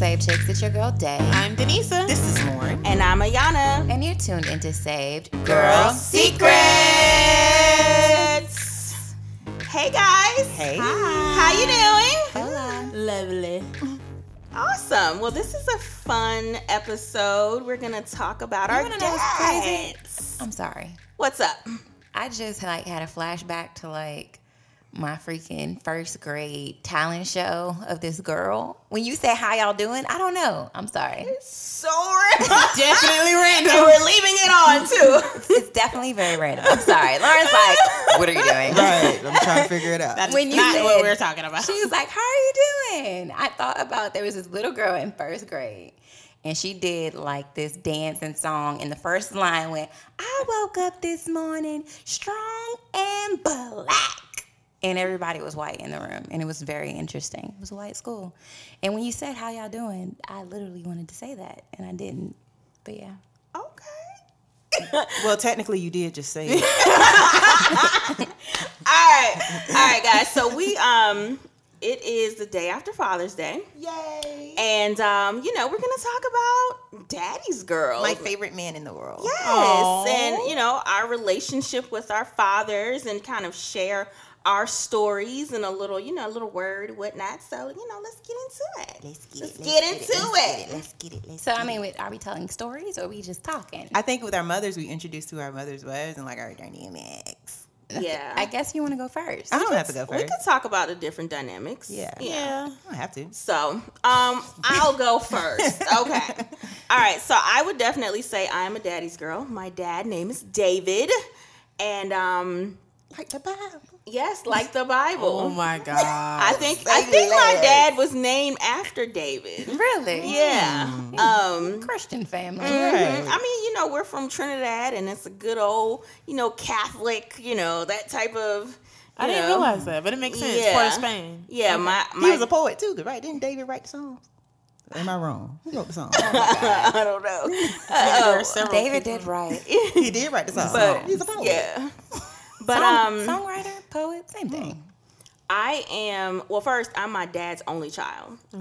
Saved Chicks. It's your girl Day. I'm Denisa. This is Lauren. And I'm Ayana. And you're tuned into Saved Girl Secrets. Hey guys. Hey. Hi. How you doing? Hola. Lovely. Awesome. Well, this is a fun episode. We're gonna talk about our wanna know what's crazy? dads. I'm sorry. What's up? I just like had a flashback to like my freaking first grade talent show of this girl. When you say how y'all doing, I don't know. I'm sorry. It's So random. Definitely random. and we're leaving it on too. It's definitely very random. I'm sorry. Lauren's like, what are you doing? Right. I'm trying to figure it out. That's When you not said- what we're talking about. She was like, How are you doing? I thought about there was this little girl in first grade. And she did like this dancing song. And the first line went, I woke up this morning strong and black. And everybody was white in the room. And it was very interesting. It was a white school. And when you said, How y'all doing? I literally wanted to say that. And I didn't. But yeah. Okay. well, technically, you did just say it. All right. All right, guys. So we um it is the day after Father's Day. Yay. And um, you know, we're gonna talk about daddy's girl My favorite man in the world. Yes, Aw. and you know our relationship with our fathers, and kind of share our stories and a little, you know, a little word, whatnot. So you know, let's get into it. Let's get Let's it. get let's into let's it. Get it. Let's get it. Let's So, I mean, it. wait, are we telling stories or are we just talking? I think with our mothers, we introduced who our mothers was and like our dynamics. Yeah, I guess you want to go first. I don't have to go first. we first. could talk about the different dynamics. Yeah. yeah. I don't have to. So, um, I'll go first. Okay. All right. So I would definitely say I am a daddy's girl. My dad name is David, and um, Like the Bible. Yes, like the Bible. Oh my god. I think Say I think my dad was named after David. Really? Yeah. Um. Christian family. mhm. Right. I mean, you know, we're from Trinidad, and it's a good old, you know, Catholic, you know, that type of. I you didn't know. realize that, but it makes sense. Yeah. Part of Spain. Yeah, my He was a poet too, 'cause, right? Didn't David write the songs? Am I wrong? Who wrote the song? I don't know. There are several David people. did right. he did write the song. but He's a poet. yeah. But Song- um, songwriter, poet, same thing. I am well. First, I'm my dad's only child. Um,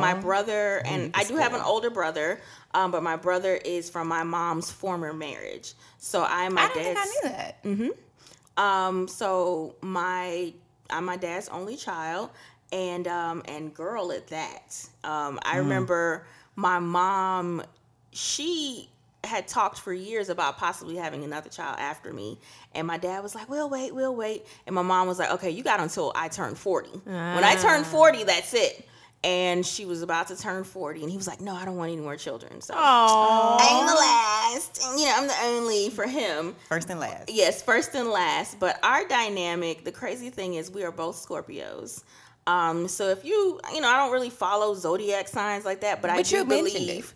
my brother and I do have an older brother, um, but my brother is from my mom's former marriage. So I'm my I dad's. I knew that. Mm-hmm. Um, so my I'm my dad's only child, and um, and girl at that. Um, I remember my mom. She had talked for years about possibly having another child after me, and my dad was like, "We'll wait, we'll wait," and my mom was like, "Okay, you got until I turn 40. When I turn 40, that's it." And she was about to turn 40, and he was like, "No, I don't want any more children." So Aww. I'm the last, and you know, I'm the only for him. First and last. Yes, first and last. But our dynamic, the crazy thing is we are both Scorpios. Um, so if you, you know, I don't really follow zodiac signs like that, but, I do believe.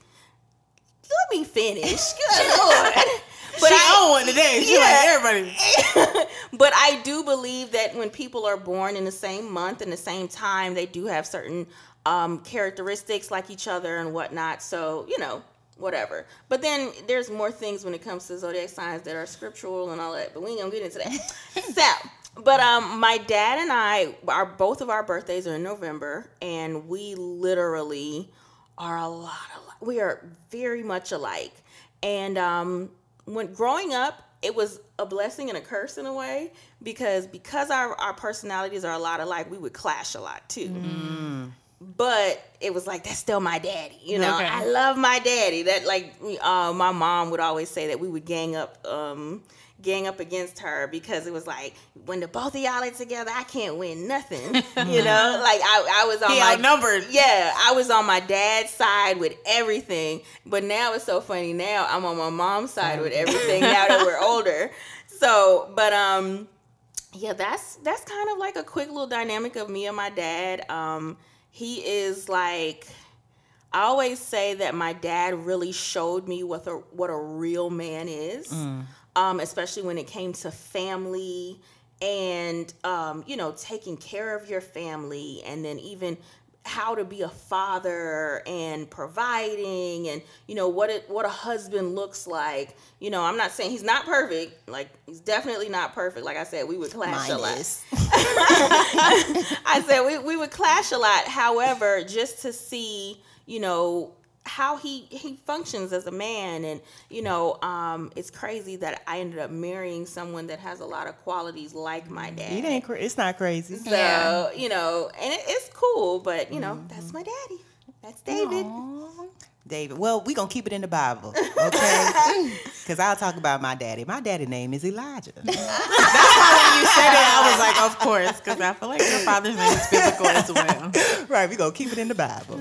Let me finish. Good lord. But she I, on one today. She Yeah. like everybody. but I do believe that when people are born in the same month and the same time, they do have certain um, characteristics like each other and whatnot. So you know, whatever. But then there's more things when it comes to zodiac signs that are scriptural and all that. But we ain't gonna get into that. so. But um, my dad and I, our both of our birthdays are in November, and we literally are a lot alike. We are very much alike. And um, when growing up, it was a blessing and a curse in a way because because our, our personalities are a lot alike, we would clash a lot too. But it was like that's still my daddy, you know. Okay. I love my daddy. That like uh, my mom would always say that we would gang up, um, gang up against her because it was like when the both of y'all are together, I can't win nothing, you know. Like I, I was on He my outnumbered. yeah, I was on my dad's side with everything, but now it's so funny. Now I'm on my mom's side with everything. now that we're older, so but um, yeah, that's that's kind of like a quick little dynamic of me and my dad. Um, he is like. I always say that my dad really showed me what a what a real man is, um, especially when it came to family and um, you know taking care of your family, and then even how to be a father and providing and you know what it what a husband looks like you know i'm not saying he's not perfect like he's definitely not perfect like i said we would clash a Mine lot. I said we, we would clash a lot. However, just to see, you know how he he functions as a man and you know um it's crazy that i ended up marrying someone that has a lot of qualities like my dad It ain't. Cra- it's not crazy. so Yeah. you know and it, it's cool but you know that's my daddy that's david David. Well, we gonna keep it in the Bible, okay? Because I'll talk about my daddy. My daddy name is Elijah. That's why when you said it, I was like, of course, because I feel like your father's name is biblical as well. right, we gonna keep it in the Bible.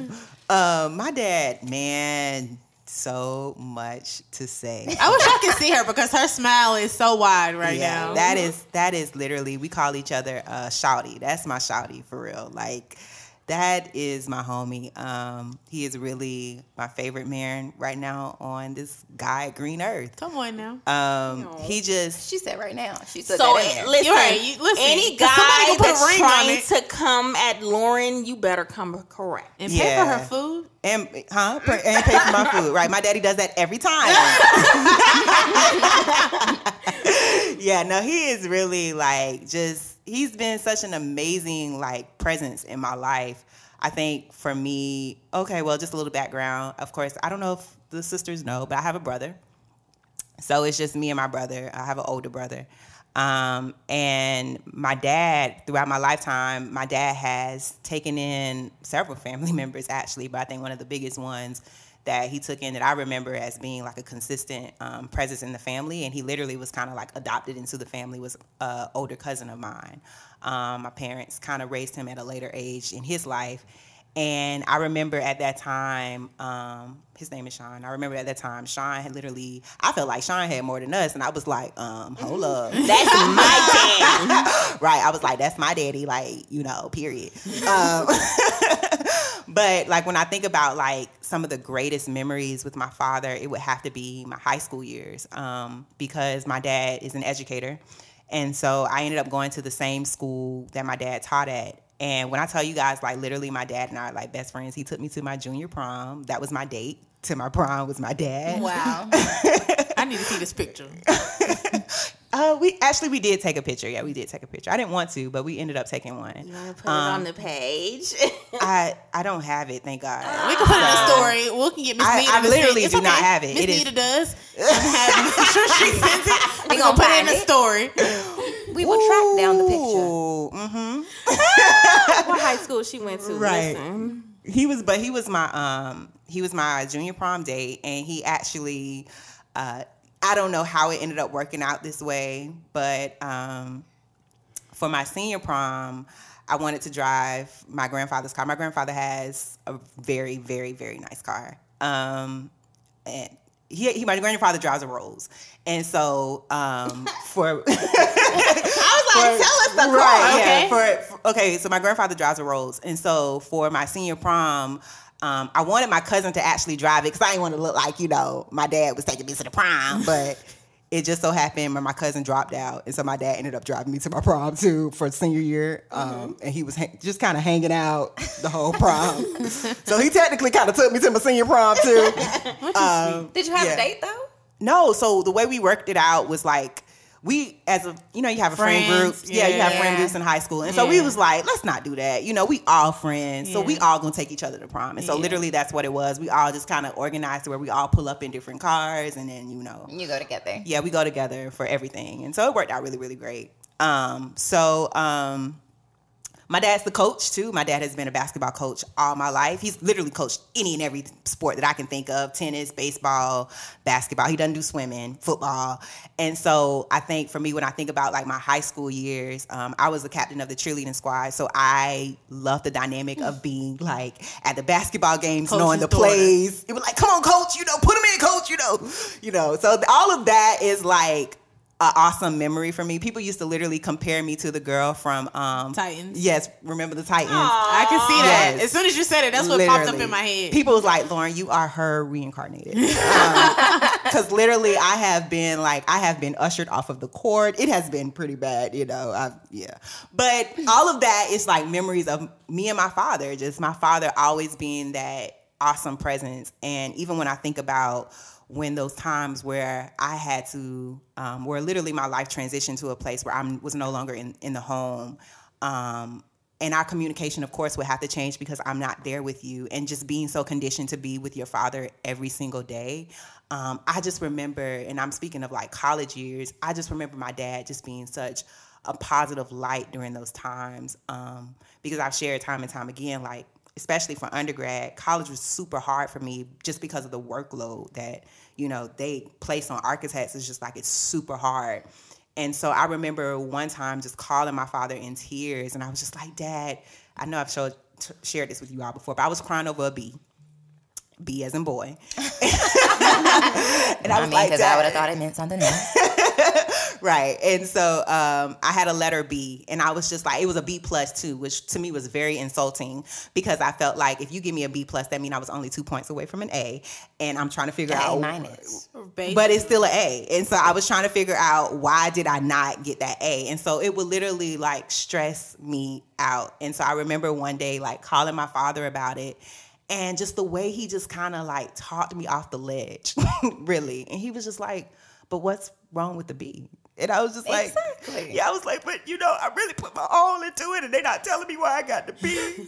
Um, my dad, man, so much to say. I wish I could see her because her smile is so wide right yeah, now. that is that is literally we call each other uh shouty. That's my shouty for real. Like that is my homie. Um, he is really my favorite man right now on this guy green earth. Come on now. Um, he just She said right now. She said so that in listen, You're right, you- listen, any 'cause somebody guy gonna put a that's trying to come at lauren you better come correct And pay for her food. and huh and pay for my food. Right, my daddy does that every time. yeah, no, he is really like just he's been such an amazing like presence in my life. I think for me, okay, well, just a little background. Of course, I don't know if the sisters know, but I have a brother. So it's just me and my brother. I have an older brother. Um, and my dad, throughout my lifetime, my dad has taken in several family members actually, but I think one of the biggest ones that he took in that I remember as being like a consistent um, presence in the family, and he literally was kind of like adopted into the family, was an older cousin of mine. Um, my parents kind of raised him at a later age in his life. And I remember at that time, um, his name is Sean. I remember at that time, Sean had literally, I felt like Sean had more than us. And I was like, um, hold up. that's my dad right. I was like, that's my daddy, like, you know, period. Um, but like when I think about like some of the greatest memories with my father, it would have to be my high school years um, because my dad is an educator. And so I ended up going to the same school that my dad taught at. And when I tell you guys, like literally, my dad and I are like best friends. He took me to my junior prom. That was my date to my prom was my dad. Wow. I need to see this picture. Uh, we actually we did take a picture. Yeah, we did take a picture. I didn't want to, but we ended up taking one. you want to put it on the page I I don't have it, thank God. We can put it in the So- story. We can get Miss I- Nita I to literally send- it's do not have it. Miss It is- Nita does. And have, make sure she sends it. We gonna gonna put it in the it. story. We will track down the picture. Mm-hmm. what high school she went to Right. listen He was, but he was my um he was my junior prom date, and he actually uh I don't know how it ended up working out this way, but um for my senior prom. I wanted to drive my grandfather's car. My grandfather has a very, very, very nice car. Um, and he, he my grandfather drives a Rolls, and so um, for i was like tell us the right, car yeah, okay. for, for- okay, so my grandfather drives a Rolls, and so for my senior prom, um, I wanted my cousin to actually drive it because I didn't want to look like you know my dad was taking me to the prom, but it just so happened when my cousin dropped out, and so my dad ended up driving me to my prom too for senior year, um, and he was ha- just kind of hanging out the whole prom. so he technically kind of took me to my senior prom too. Um, Did you have yeah. a date though? no, so the way we worked it out was like we as a you know you have a friend Friends, group. Yeah, you have friend groups in high school. And so we was like let's not do that. You know we all friends so we all gonna take each other to prom. And so Yeah. literally that's what it was. We all just kind of organized where we all pull up in different cars and then you know. You go together. yeah we go together for everything. And so it worked out really really great. Um so um my dad's the coach too. My dad has been a basketball coach all my life. He's literally coached any and every sport that I can think of tennis, baseball, basketball. He doesn't do swimming, football. And so I think for me, when I think about like my high school years, um, I was the captain of the cheerleading squad. So I love the dynamic of being like at the basketball games, knowing the daughter. plays. It was like, come on, coach, you know, put him in, coach, you know, you know. So all of that is like awesome memory for me. People used to literally compare me to the girl from um, Titans. Yes, remember the Titans? I can see that. Yes. As soon as you said it, that's what popped up in my head. People was like, Lauren, you are her reincarnated. Because literally, I have been like, I have been ushered off of the court. It has been pretty bad, you know. I, yeah, but all of that is like memories of me and my father. Just my father always being that awesome presence. And even when I think about when those times where I had to, um, where literally my life transitioned to a place where I was no longer in, in the home. Um, and our communication, of course, would have to change because I'm not there with you, and just being so conditioned to be with your father every single day. Um, I just remember, and I'm speaking of like college years. I just remember my dad just being such a positive light during those times um, because I've shared time and time again, like especially for undergrad, college was super hard for me just because of the workload that you know they place on architects. is just like it's super hard. And so I remember one time just calling my father in tears, and I was just like, "Dad, I know I've showed, t- shared this with you all before, but I was crying over a B, B as in boy." and I I was mean, like, because I would have thought it meant something else. right and so um, i had a letter b and i was just like it was a b plus too which to me was very insulting because i felt like if you give me a b plus that means i was only two points away from an a and i'm trying to figure A out A minus. but it's still an A. And so I was trying to figure out why did I not get that A? And so it would literally like stress me out. And so I remember one day like calling my father about it and just the way he just kind of like talked me off the ledge, really. And he was just like, "But what's wrong with the B?" And I was just like, Exactly. Yeah, I was like, "But you know, I really put my all into it, and they're not telling me why I got the B."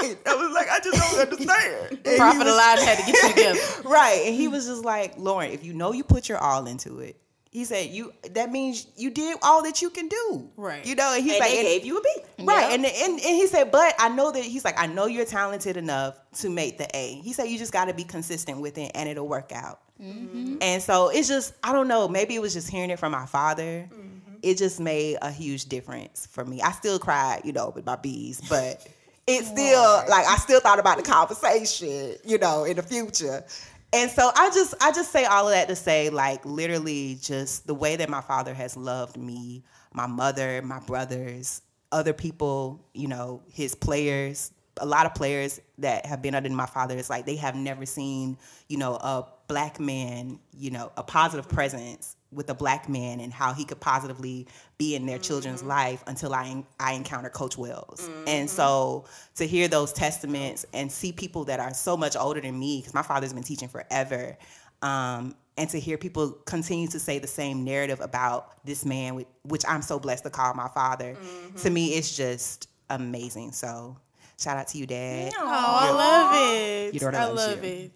and I was like, "I just don't understand." And he Prophet was- Elijah had to get you together. right. And he was just like, Lauren, if you know you put your all into it, he said, you that means you did all that you can do. Right. You know, and he's And like, they and- gave you a B. Right. Yeah. And, and and he said, but I know that he's like, I know you're talented enough to make the A. He said you just gotta be consistent with it and it'll work out. Mm-hmm. And so it's just, I don't know, maybe it was just hearing it from my father. Mm-hmm. It just made a huge difference for me. I still cried, you know, with my bees, but it's still like I still thought about the conversation, you know, in the future. And so I just I just say all of that to say like literally just the way that my father has loved me, my mother, my brothers, other people, you know, his players, a lot of players that have been under my father. Is like they have never seen, you know, a black man, you know, a positive presence with a black man and how he could positively be in their children's mm-hmm. life until I I encounter Coach Wells. And mm-hmm. so to hear those testaments and see people that are so much older than me, because my father's been teaching forever, um, and to hear people continue to say the same narrative about this man, which, which I'm so blessed to call my father, to mm-hmm. me it's just amazing. So shout out to you, Dad. Oh, I love it. You know what I I love love you. it.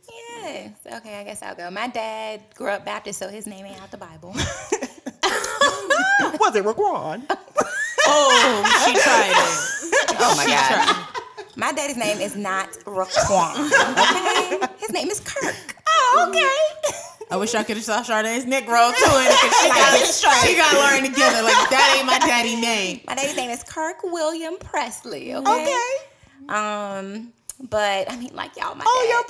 Yes. Okay, I guess I'll go. My dad grew up Baptist, so his name ain't out the Bible. Was it Raquan? Oh, she tried it. Oh my God. My daddy's name is not Raquan. Okay? His name is Kirk. Oh, okay. I wish I could have saw Shardae's neck roll too, and she got, she got Lauren together. Like that ain't my daddy name. My daddy's name is Kirk William Presley. Okay. Okay. Um, but I mean, like y'all, my Oh, dad. your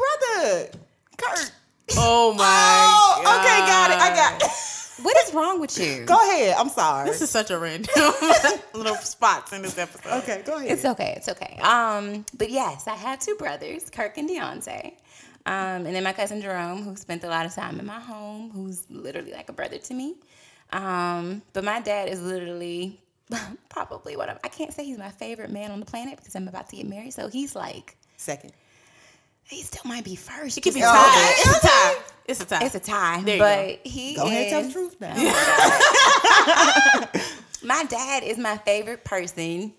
brother, Kurt. Oh my. Oh, okay, got it. I got it. What is wrong with you? Go ahead. I'm sorry. This is such a random little spots in this episode. Okay, go ahead. It's okay. It's okay. Um, but yes, I have two brothers, Kirk and Deontay. Um, and then my cousin Jerome, who spent a lot of time in my home, who's literally like a brother to me. Um, but my dad is literally probably one of I can't say he's my favorite man on the planet because I'm about to get married. So he's like Second. He still might be first. It could be tied. It's a tie. It's a tie. It's a tie. There you but he Go ahead, is, tell the truth now. my dad is my favorite person.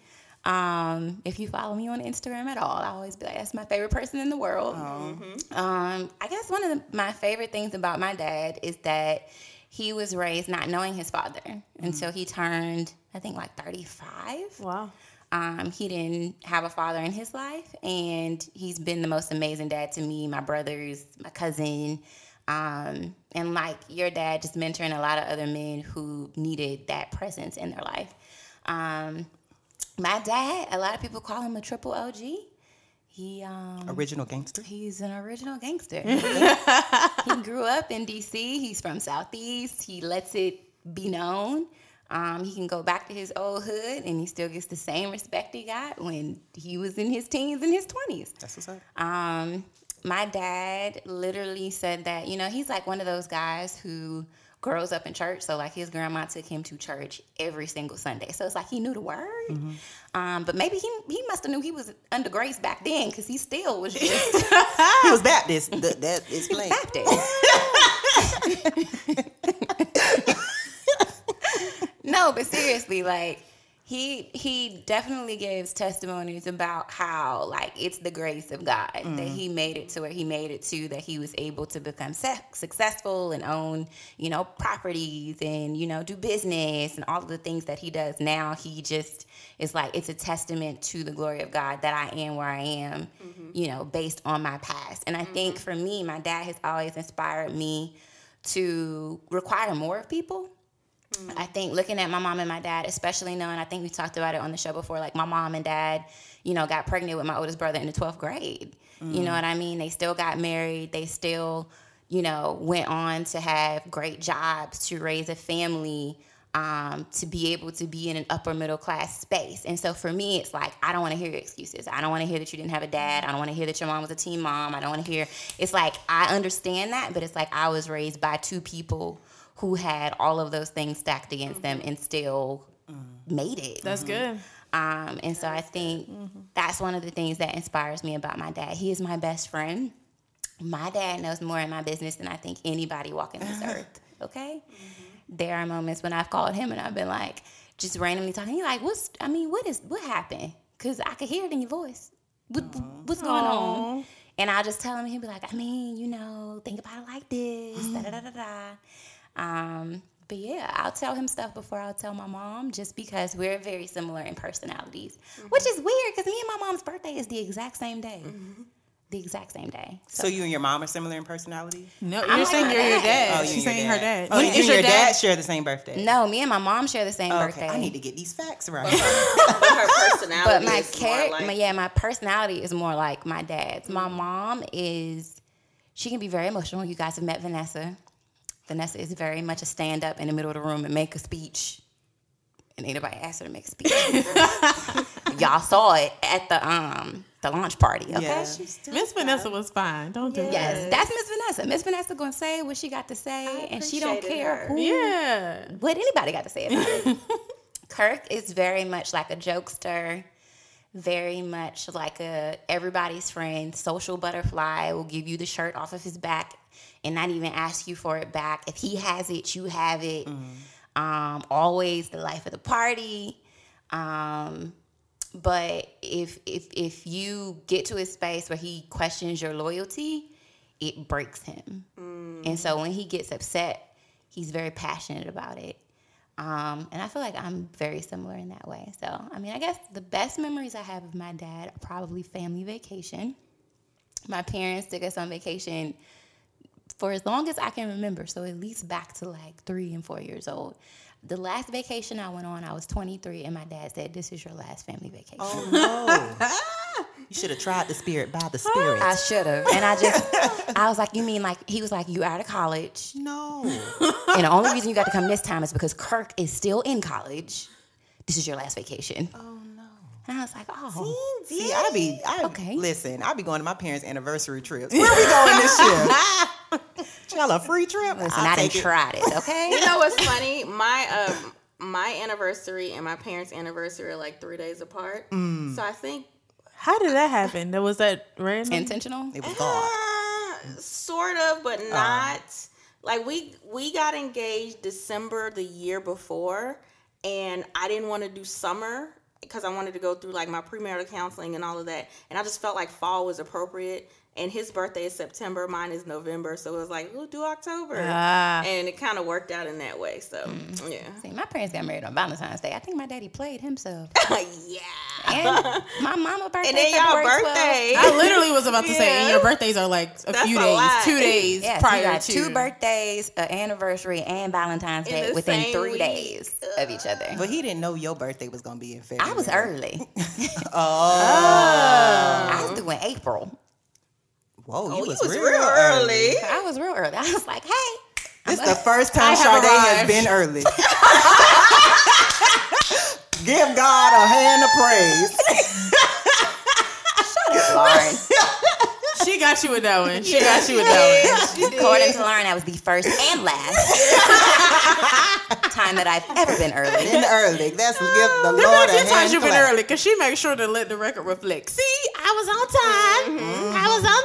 Um, if you follow me on Instagram at all, I always be like, that's my favorite person in the world. Um, I guess one of the, my favorite things about my dad is that he was raised not knowing his father until he turned, I think, like 35. wow. Um, he didn't have a father in his life, and he's been the most amazing dad to me, my brothers, my cousin, um, and like your dad, just mentoring a lot of other men who needed that presence in their life. Um, my dad, a lot of people call him a triple OG. He um, Original gangster. He's an original gangster. he, he grew up in DC. He's from Southeast. He lets it be known. Um, he can go back to his old hood and he still gets the same respect he got when he was in his teens and his 20s. That's what's up. Um, my dad literally said that, you know, he's like one of those guys who grows up in church. So, like, his grandma took him to church every single Sunday. So, it's like he knew the word. Um, but maybe he, he must have knew he was under grace back then because he still was just He was Baptist. Th- that explains. Baptist. no, but seriously, like he he definitely gives testimonies about how like it's the grace of God that mm-hmm. he made it to where he made it to that he was able to become se- successful and own you know properties and you know do business and all of the things that he does. Now he just is like it's a testament to the glory of God that I am where I am mm-hmm. you know based on my past. And I think mm-hmm. for me my dad has always inspired me to require more of people I think looking at my mom and my dad, especially knowing, I think we talked about it on the show before, like my mom and dad, you know, got pregnant with my oldest brother in the 12th grade. You know what I mean? They still got married. They still, you know, went on to have great jobs, to raise a family, um, to be able to be in an upper middle class space. And so for me, it's like, I don't want to hear your excuses. I don't want to hear that you didn't have a dad. I don't want to hear that your mom was a teen mom. I don't want to hear, it's like, I understand that, but it's like I was raised by two people who had all of those things stacked against them and still made it. That's good. Um, and so I think that's one of the things that inspires me about my dad. He is my best friend. My dad knows more in my business than I think anybody walking this earth. Okay? There are moments when I've called him and I've been like, just randomly talking. He's like, what's, I mean, what is, what happened? Because I could hear it in your voice. What, what's going on? And I'll just tell him, he'll be like, I mean, you know, think about it like this, da da da da da. Um, but yeah, I'll tell him stuff before I'll tell my mom, just because we're very similar in personalities, mm-hmm. which is weird because me and my mom's birthday is the exact same day, mm-hmm. the exact same day. So, So you and your mom are similar in personality? No, you're like saying my you're your dad. dad. Oh, you She's and your saying her dad. Oh, When you is and your your dad? dad share the same birthday? no, me and my mom share the same Okay, birthday. I need to get these facts right. but her personality but my is more character, like, my, yeah, my personality is more like my dad's. My mm. mom is, she can be very emotional. You guys have met Vanessa. Vanessa is very much a stand up in the middle of the room and make a speech. And ain't nobody asked her to make a speech. Y'all saw it at the um the launch party, okay? Yeah. Miss Vanessa was fine. Don't do it. Yes, that's Miss Vanessa. Miss Vanessa gonna say what she got to say, and she don't care her. who. Yeah. what anybody got to say about it. Kirk is very much like a jokester, very much like a everybody's friend, social butterfly. Will give you the shirt off of his back and not even ask you for it back. If he has it, you have it. Um, always the life of the party. Um, but if if if you get to a space where he questions your loyalty, it breaks him. And so when he gets upset, he's very passionate about it. Um, and I feel like I'm very similar in that way. So, I mean, I guess the best memories I have of my dad are probably family vacation. My parents took us on vacation for as long as I can remember. So, at least back to like three and four years old. The last vacation I went on, I was 23, and my dad said, This is your last family vacation. Oh no! you should have tried the spirit by the spirit. I should have. And I just, I was like, You mean like, he was like, You out of college. no. And the only reason you got to come this time is because Kirk is still in college. This is your last vacation. Oh no. And I was like, oh. See, I be, I Okay. listen. I be going to my parents' anniversary trips. Where we going this year? Y'all a free trip? Listen, I'll I done take it. tried it, okay? You know what's funny? My um my anniversary and my parents' anniversary are like three days apart. Mm. So I think How did that happen? That was that random. Intentional? It was God. uh, sort of, but not. like we we got engaged December the year before, and I didn't want to do summer because I wanted to go through like my premarital counseling and all of that, and I just felt like fall was appropriate. And his birthday is September, mine is November, so it was like we'll do October, Ah. and it kind of worked out in that way. So yeah, See, my parents got married on Valentine's Day. I think my daddy played himself. yeah. And my mama birthday. And then y'all February 12th. birthday. I literally was about to say, and your birthdays are like a That's few a days, lot. two days Yes, prior you got to two birthdays, an anniversary, and Valentine's In Day within three week. days of each other. But he didn't know your birthday was gonna be in February. I was early. Oh. I was doing April. Whoa, you Oh, was, you was real, real early. I was real early. I was like, hey. This the first time I Sade has been early. Give God a hand of praise. Lauren. She got you with that one. She got you with that one. According to Lauren, that was the first and last time that I've ever been early. Been early. That's give the There Lord been a a few times hand you've been early because she makes sure to let the record reflect. See, I was on time. Mm-hmm. I was on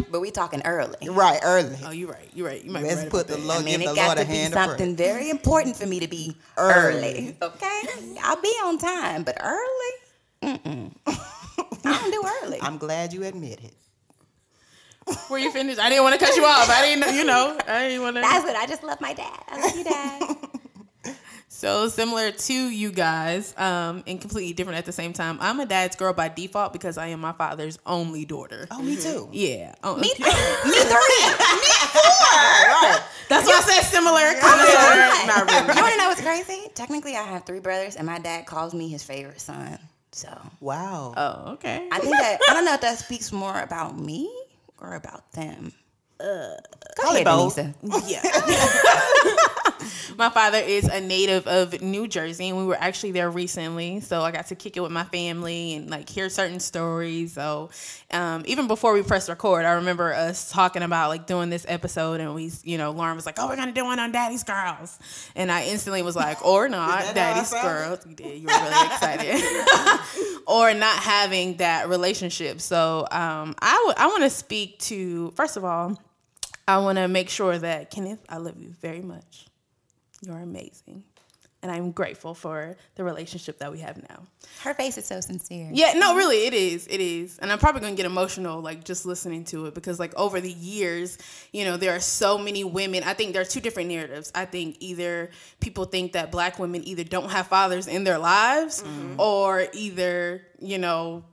time. but we talking early. Right, early. Oh, you're right. You're right. You might be Let's right put the that. Lord, I mean, give it the got Lord to a be hand of something prayer. very important for me to be early. Okay, I'll be on time, but early, mm-mm. I don't do early. I'm glad you admit it. Were you finished? I didn't want to cut you off. I didn't, you know, I didn't want to. That's what I just love my dad. I love you, dad. So similar to you guys, um, and completely different at the same time. I'm a dad's girl by default because I am my father's only daughter. Oh, me too. Yeah. Oh, me, me three. me Right. That's why I said similar. Not really. You want to know what's crazy? Technically, I have three brothers, and my dad calls me his favorite son. So Wow. Oh, okay. I think that I don't know if that speaks more about me or about them. Go ahead, both. Yeah. my father is a native of New Jersey, and we were actually there recently. So I got to kick it with my family and like hear certain stories. So um, even before we pressed record, I remember us talking about like doing this episode, and we, you know, Lauren was like, "Oh, we're gonna do one on Daddy's Girls," and I instantly was like, "Or not, Daddy's Girls." You did. You were really excited. or not having that relationship. So um, I I want to speak to first of all. I want to make sure that Kenneth, I love you very much. You're amazing. And I'm grateful for the relationship that we have now. Her face is so sincere. Yeah, no, really, it is. It is. And I'm probably going to get emotional, like, just listening to it because, like, over the years, you know, there are so many women. I think there are two different narratives. I think either people think that black women either don't have fathers in their lives mm-hmm. or either, you know,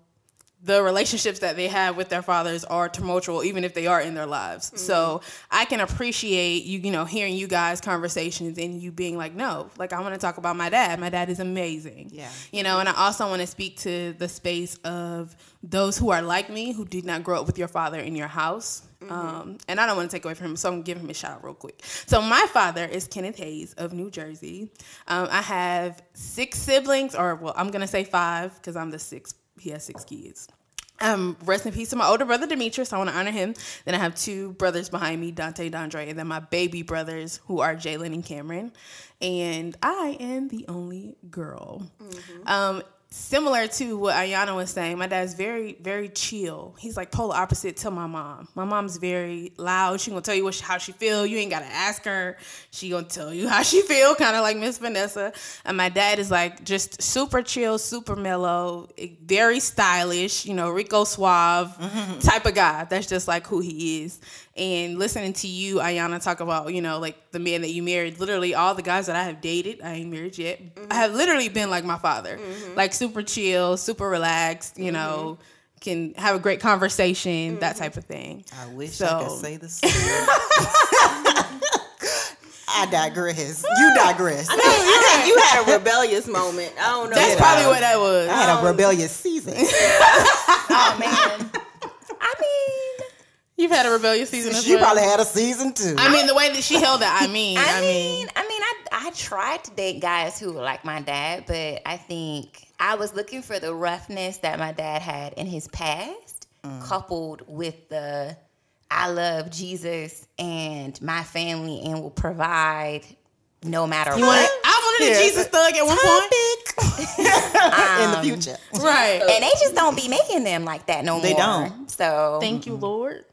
the relationships that they have with their fathers are tumultuous, even if they are in their lives. So I can appreciate you, you know, hearing you guys' conversations and you being like, no, like I want to talk about my dad. My dad is amazing. Yeah. You know, and I also want to speak to the space of those who are like me, who did not grow up with your father in your house. Um, and I don't want to take away from him, so I'm give him a shout out real quick. So my father is Kenneth Hayes of New Jersey. Um, I have six siblings, or well, I'm gonna say five because I'm the sixth. He has six kids. Um, rest in peace to my older brother Demetrius. I want to honor him. Then I have two brothers behind me, Dante, Dondre, and then my baby brothers who are Jalen and Cameron. And I am the only girl. Um, similar to what Ayana was saying, my dad's very, very chill. He's like polar opposite to my mom. My mom's very loud. She gonna tell you what how she feel. You ain't gotta ask her. She gonna tell you how she feel, kind of like Miss Vanessa. And my dad is like just super chill, super mellow, eh, very stylish. You know, Rico Suave mm-hmm, mm-hmm. type of guy. That's just like who he is. And listening to you, Ayana, talk about you know like the man that you married. Literally all the guys that I have dated, I ain't married yet. I have literally been like my father, like super chill, super relaxed. You know, mm-hmm. can have a great conversation, that mm-hmm. type of thing. I wish I could say the same. I digress. You digress. you, had, you had a rebellious moment. I don't know. That's Yeah. probably what that was. I had a um, rebellious season. Oh man. I mean, You've had a rebellious season as she well. probably had a season too. I mean, the way that she held that. I mean, I, mean, I mean, I I tried to date guys who were like my dad, but I think I was looking for the roughness that my dad had in his past, mm. coupled with the I love Jesus and my family and will provide no matter You what. wanted, I wanted a Yeah. Jesus thug at one point. in the future. Right. and they just don't be making them like that no They more. They don't. So Thank you, Lord.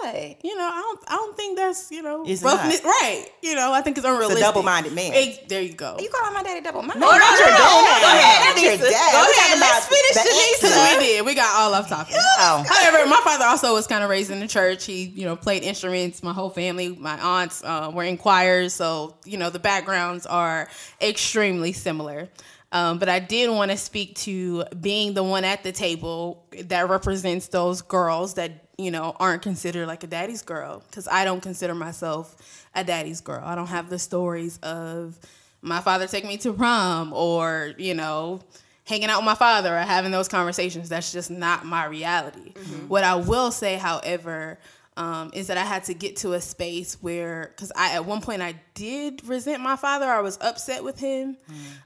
What? You know, I don't. I don't think that's you know It's roughness. Right. You know, I think it's unrealistic. A double-minded man. Ex- there you go. You calling my daddy double minded? No, not your dad. Go ahead, Not your dad. Go ahead. Let's finish the Denise. We did. We got all off topic. Oh. However, my father also was kind of raised in the church. He, you know, played instruments. My whole family, my aunts uh, were in choirs, so you know the backgrounds are extremely similar. Um, but I did want to speak to being the one at the table that represents those girls that you know aren't considered like a daddy's girl because I don't consider myself a daddy's girl. I don't have the stories of my father taking me to prom or you know hanging out with my father or having those conversations. That's just not my reality. What I will say, however, um, is that I had to get to a space where, because I at one point I did resent my father. I was upset with him,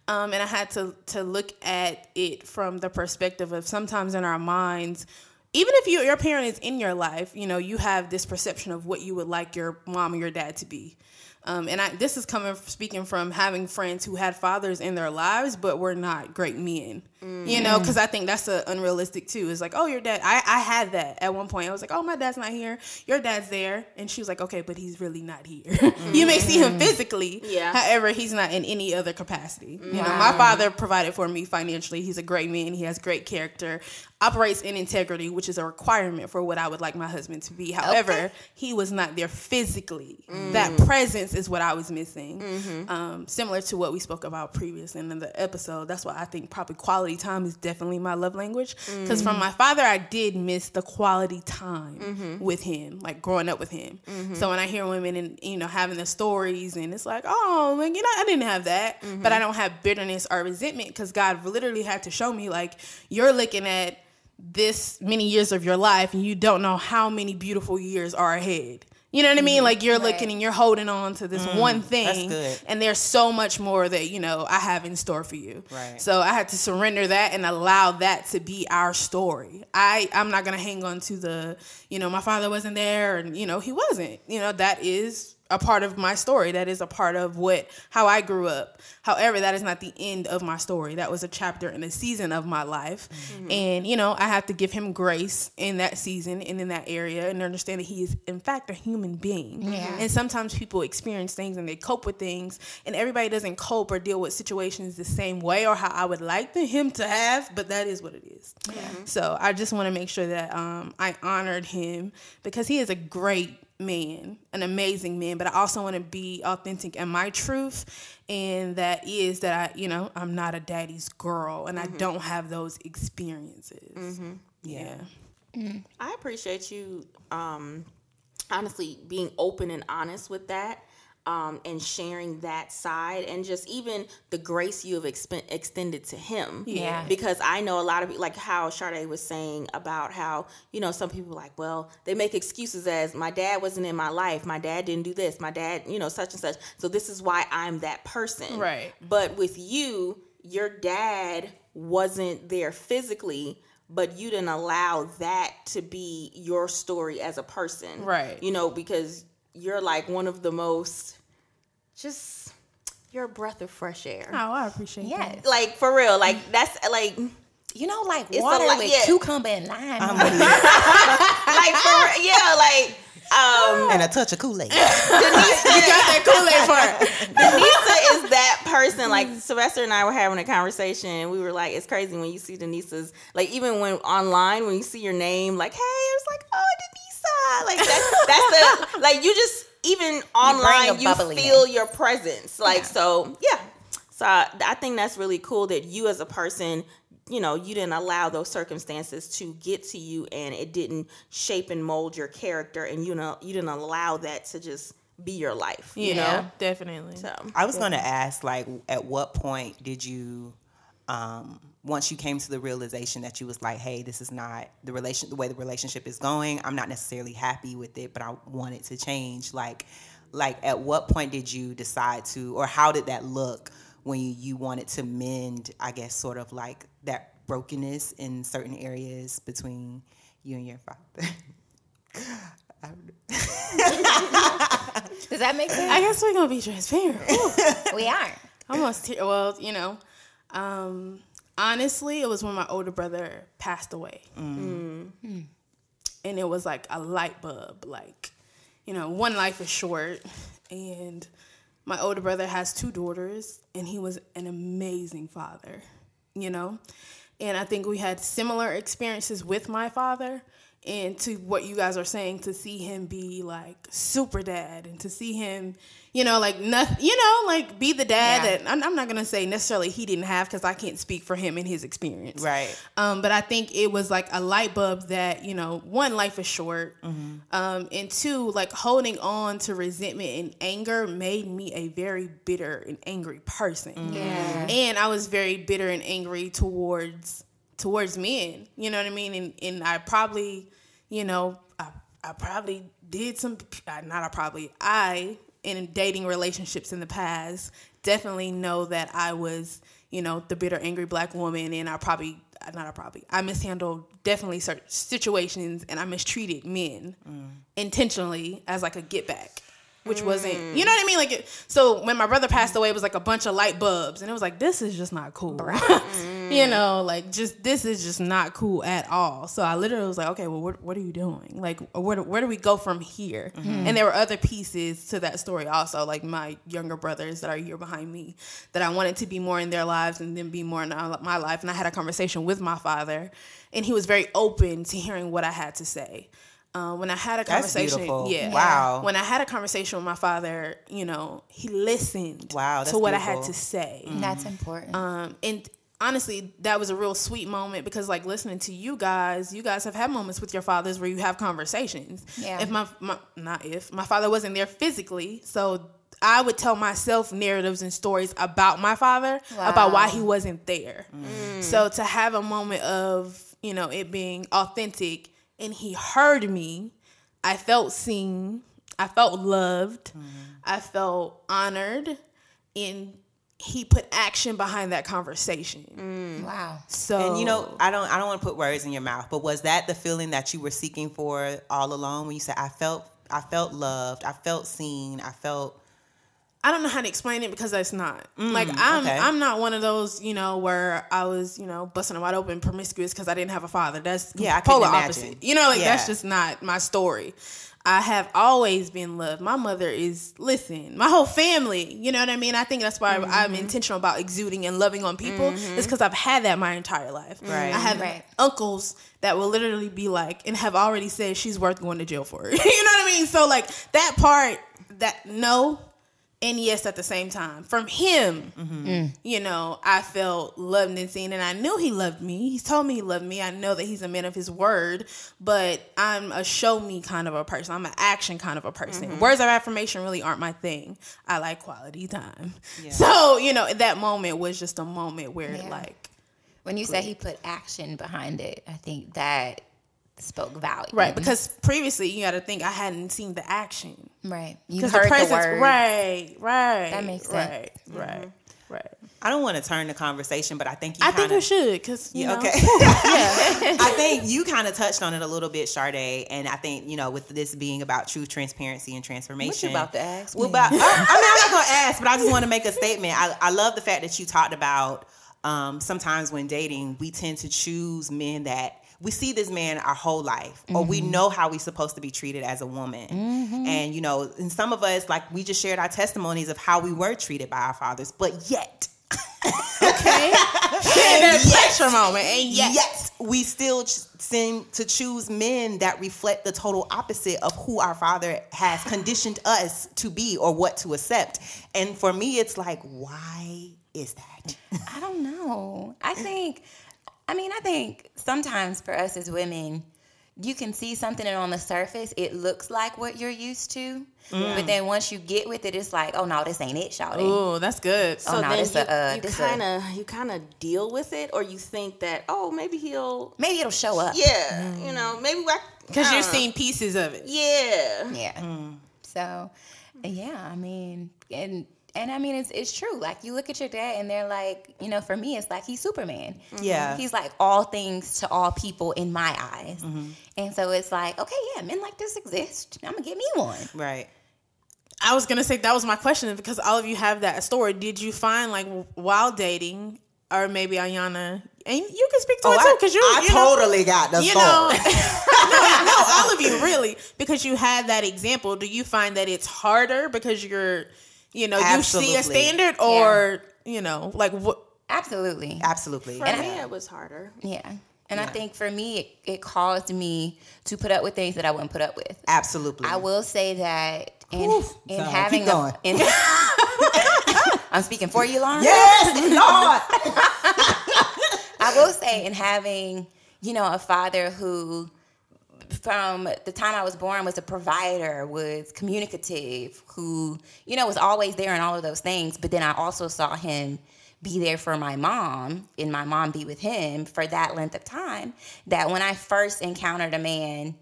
um, and I had to to look at it from the perspective of sometimes in our minds. Even if you, your parent is in your life, you know you have this perception of what you would like your mom or your dad to be. Um, and I, this is coming speaking from having friends who had fathers in their lives, but were not great men. You know, because I think that's a unrealistic too. It's like, oh, your dad. I, I had that at one point. I was like, oh, my dad's not here. Your dad's there, and she was like, okay, but he's really not here. you may see him physically, Yeah. However, he's not in any other capacity. You know, my father provided for me financially. He's a great man. He has great character. Operates in integrity, which is a requirement for what I would like my husband to be. However, Okay. he was not there physically. Mm. That presence is what I was missing. Mm-hmm. Um, similar to what we spoke about previous in the episode. That's why I think probably quality time is definitely my love language. Because Mm. from my father, I did miss the quality time Mm-hmm. with him, like growing up with him. So when I hear women and you know having the stories, and it's like, oh, like you know, I didn't have that, Mm-hmm. but I don't have bitterness or resentment because God literally had to show me like you're looking at this many years of your life and you don't know how many beautiful years are ahead. You know what I mean? Mm-hmm. Like you're looking and you're holding on to this mm. one thing, good. and there's so much more that you know I have in store for you. Right. So I had to surrender that and allow that to be our story. I I'm not gonna hang on to the you know my father wasn't there and you know he wasn't. You know that is a part of my story. That is a part of what how I grew up. However, that is not the end of my story. That was a chapter in a season of my life. And you know, I have to give him grace in that season and in that area and understand that he is in fact a human being. Yeah. And sometimes people experience things and they cope with things and everybody doesn't cope or deal with situations the same way or how I would like the, him to have, but that is what it is. So I just want to make sure that um, I honored him because he is a great man, an amazing man, but I also want to be authentic and my truth. And that is that I, you know, I'm not a daddy's girl and I don't have those experiences. Yeah. I appreciate you, um, honestly, being open and honest with that. Um, and sharing that side, and just even the grace you have expen- extended to him. Yeah. Because I know a lot of people like how Sade was saying about how you know some people like, well, they make excuses as my dad wasn't in my life, my dad didn't do this, my dad, you know, such and such. So this is why I'm that person. Right. But with you, your dad wasn't there physically, but you didn't allow that to be your story as a person. Right. You know, because you're like one of the most just you're a breath of fresh air. Oh, I appreciate that. Yes. Like for real. Like that's like You know, like It's water lot- with yeah. cucumber and lime. like for yeah, like um and a touch of Kool Aid. Denise, You got that Kool-Aid part. Denisa is that person. Like Sylvester and I were having a conversation, and we were like, "It's crazy when you see Denisa's like even when online when you see your name, like, hey, it's like, oh, Denisa, like that's that's the like you just even online a you, feel your presence, like Yeah. so yeah. So I, I think that's really cool that you as a person. You know, you didn't allow those circumstances to get to you, and it didn't shape and mold your character, and you know, you didn't allow that to just be your life. You Yeah, know, definitely. so I was going to ask, like, at what point did you, um, once you came to the realization that you was like, hey, this is not the relation, the way the relationship is going. I'm not necessarily happy with it, but I want it to change. Like, like, at what point did you decide to, or how did that look when you, you wanted to mend? I guess sort of like that brokenness in certain areas between you and your father. I don't know. Does that make sense? I guess we're gonna be transparent. We are. Almost te- well, you know. Um, honestly, it was when my older brother passed away, and it was like a light bulb. Like, you know, one life is short, and my older brother has two daughters, and he was an amazing father. You know, and I think we had similar experiences with my father. And to what you guys are saying, to see him be like super dad, and to see him, you know, like nothing, you know, like be the dad Yeah. that I'm, I'm not gonna say necessarily he didn't have because I can't speak for him and his experience, Right. um, but I think it was like a light bulb that you know, one, life is short, um, and two, like holding on to resentment and anger made me a very bitter and angry person. Yeah. And I was very bitter and angry towards towards men. You know what I mean? And and I probably, you know, I, I probably did some. uh, Not I probably. I in dating relationships in the past definitely know that I was, you know, the bitter, angry black woman, and I probably. Not I probably. I mishandled definitely certain situations, and I mistreated men intentionally as like a get back. Which wasn't you mm. know what I mean? Like it, so when my brother passed away it was like a bunch of light bulbs and it was like this is just not cool. You mm. know like just this is just not cool at all. So I literally was like okay well what, what are you doing? Like where, do- where do we go from here? Mm-hmm. And there were other pieces to that story also like my younger brothers that are here behind me that I wanted to be more in their lives and then be more in my life. And I had a conversation with my father and he was very open to hearing what I had to say uh, when I had a conversation, beautiful. yeah, Wow. When I had a conversation with my father, you know, he listened Wow, that's to what I had to say. That's important. Um, and honestly, that was a real sweet moment because, like, listening to you guys, you guys have had moments with your fathers where you have conversations. Yeah. If my, my not if my father wasn't there physically, so I would tell myself narratives and stories about my father about why he wasn't there. So to have a moment of you know it being authentic and he heard me, I felt seen, I felt loved, I felt honored, and he put action behind that conversation. Mm. wow. So And you know, I don't I don't want to put words in your mouth, but was that the feeling that you were seeking for all along when you said I felt I felt loved, I felt seen, I felt I don't know how to explain it because that's not like I'm. Mm, okay. I'm not one of those, you know, where I was, you know, busting them wide open, promiscuous because I didn't have a father. That's Yeah, I couldn't polar imagine. opposite. You know, like that's just not my story. I have always been loved. My mother is listen. My whole family. You know what I mean. I think that's why Mm-hmm. I'm intentional about exuding and loving on people. It's because I've had that my entire life. Right. I have Right. uncles that will literally be like, and have already said she's worth going to jail for. you know what I mean? So like that part, that no, and yes at the same time. From him, Mm-hmm. you know, I felt loved and seen, and I knew he loved me. he told me he loved me. I know that he's a man of his word, but I'm a show me kind of a person. I'm an action kind of a person. Mm-hmm. Words of affirmation really aren't my thing. I like quality time. So, you know, that moment was just a moment where Yeah. like When you said he put action behind it, I think that spoke value. Right, because previously you got to think I hadn't seen the action. right, you Because heard the the, word. right, right. That makes sense. right, sense. Right, right. I don't want to turn the conversation, but I think you I think kinda, we should, because you Yeah, know, okay. yeah, I think you kind of touched on it a little bit, Sade, and I think you know with this being about truth, transparency, and transformation. about to ask Well, about, I, I mean, I'm not gonna ask, but I just want to make a statement. I, I love the fact that you talked about um, sometimes when dating, we tend to choose men that we see this man our whole life, or we mm-hmm. know how we're supposed to be treated as a woman. Mm-hmm. And you know, and some of us, like we just shared our testimonies of how we were treated by our fathers, but yet okay. that pressure moment, and yes, yes, we still ch- seem to choose men that reflect the total opposite of who our father has conditioned us to be or what to accept. And for me, it's like, why is that? I don't know. I think, I mean, I think sometimes for us as women, you can see something and on the surface it looks like what you're used to, mm. but then once you get with it, it's like, oh no, this ain't it, Shawty. Ooh, that's good. Oh, no, this you, a, uh, you this kind of you kind of deal with it, or you think that oh maybe he'll Maybe it'll show up. yeah mm. you know maybe Because you're don't know. seeing pieces of it. yeah Yeah. Mm. So, yeah, I mean, and and I mean, it's it's true. Like you look at your dad, and they're like, you know, for me, it's like he's Superman. Yeah. He's like all things to all people in my eyes, Mm-hmm. and so it's like, okay, yeah, men like this exist. I'm gonna get me one. Right. I was gonna say that was my question because all of you have that story. Did you find like while dating, or maybe Ayana, and you can speak to Oh, it too because you, I you know, totally got the you story. know, no, no, all of you really, because you had that example. Do you find that it's harder because you're, you know, you see a standard, or you know, like what? Absolutely. Absolutely. for And me I- it was harder Yeah. And I think for me, it, it caused me to put up with things that I wouldn't put up with. Absolutely. I will say that in, Oof, in sorry, having keep a- going. in- I'm speaking for you, Lauren. Yes, Lord. I will say in having, you know, a father who from the time I was born was a provider, was communicative, who, you know, was always there and all of those things. But then I also saw him be there for my mom and my mom be with him for that length of time. That when I first encountered a man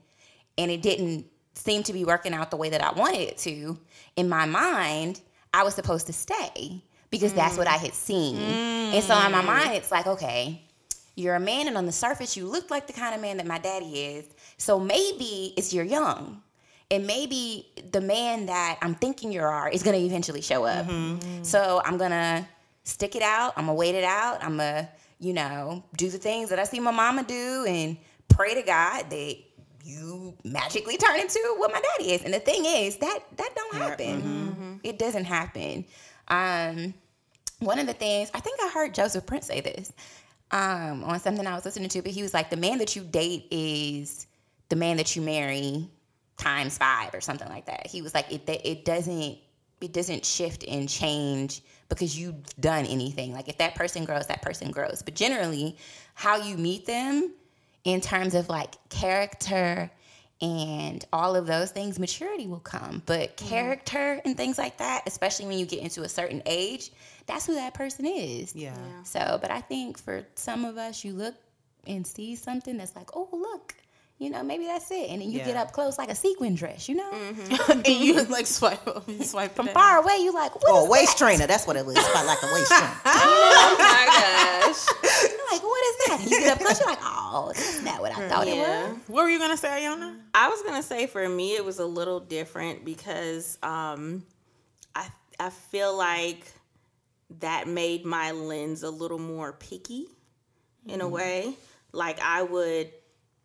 and it didn't seem to be working out the way that I wanted it to, in my mind, I was supposed to stay because that's what I had seen. And so in my mm. mind, it's like, okay, you're a man, and on the surface, you look like the kind of man that my daddy is. So maybe it's you're young. and maybe the man that I'm thinking you are is gonna eventually show up. So I'm gonna stick it out. I'm gonna wait it out. I'm gonna, you know, do the things that I see my mama do and pray to God that you magically turn into what my daddy is. And the thing is that that don't happen. It doesn't happen. Um, one of the things I think I heard Joseph Prince say this um, on something I was listening to, but he was like, the man that you date is the man that you marry times five or something like that. He was like, it it doesn't it doesn't shift and change because you've done anything. Like if that person grows, that person grows. But generally, how you meet them in terms of like character and all of those things, maturity will come. But mm-hmm. character and things like that, especially when you get into a certain age, that's who that person is. Yeah. So, but I think for some of us, you look and see something that's like, oh, look, you know, maybe that's it. And then you get up close like a sequin dress, you know? Mm-hmm. and you like swipe up, you swipe From far away, you like, what Oh, is a waist that? trainer. That's what it was. About like a waist trainer. Oh my gosh. You're like, what is that? And you get up close, you're like, oh, that's not what I mm, thought it was. What were you gonna say, Ayana? I was gonna say for me it was a little different because um, I I feel like that made my lens a little more picky in a mm-hmm. way. Like I would,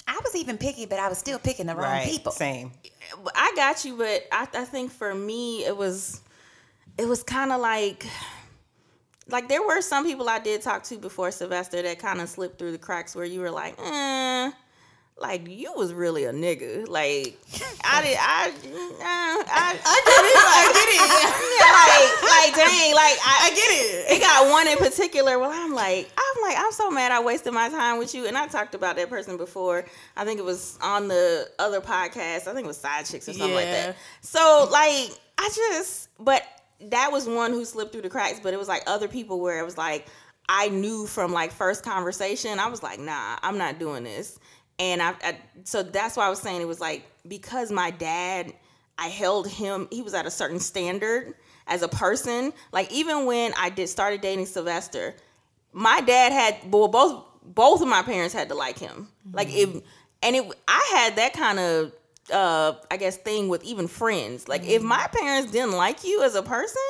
I was even picky, but I was still picking the wrong Right. people. Same. I got you, but I, I think for me it was it was kind of like like there were some people I did talk to before Sylvester that kind of slipped through the cracks where you were like, eh, like you was really a nigga. Like I did, I, I, I get it. I get it. like, like dang, like I, I get it. it got one in particular Well, I'm like, I'm like, I'm so mad I wasted my time with you. And I talked about that person before. I think it was on the other podcast. I think it was Side Chicks or something like that. So like, I just, but that was one who slipped through the cracks. But it was like other people where it was like, I knew from like first conversation, I was like, nah, I'm not doing this. And I, I so that's why I was saying it was like because my dad, I held him. He was at a certain standard as a person. Like even when I did started dating Sylvester, my dad had well both both of my parents had to like him. Like if and it I had that kind of uh I guess thing with even friends. Like if my parents didn't like you as a person,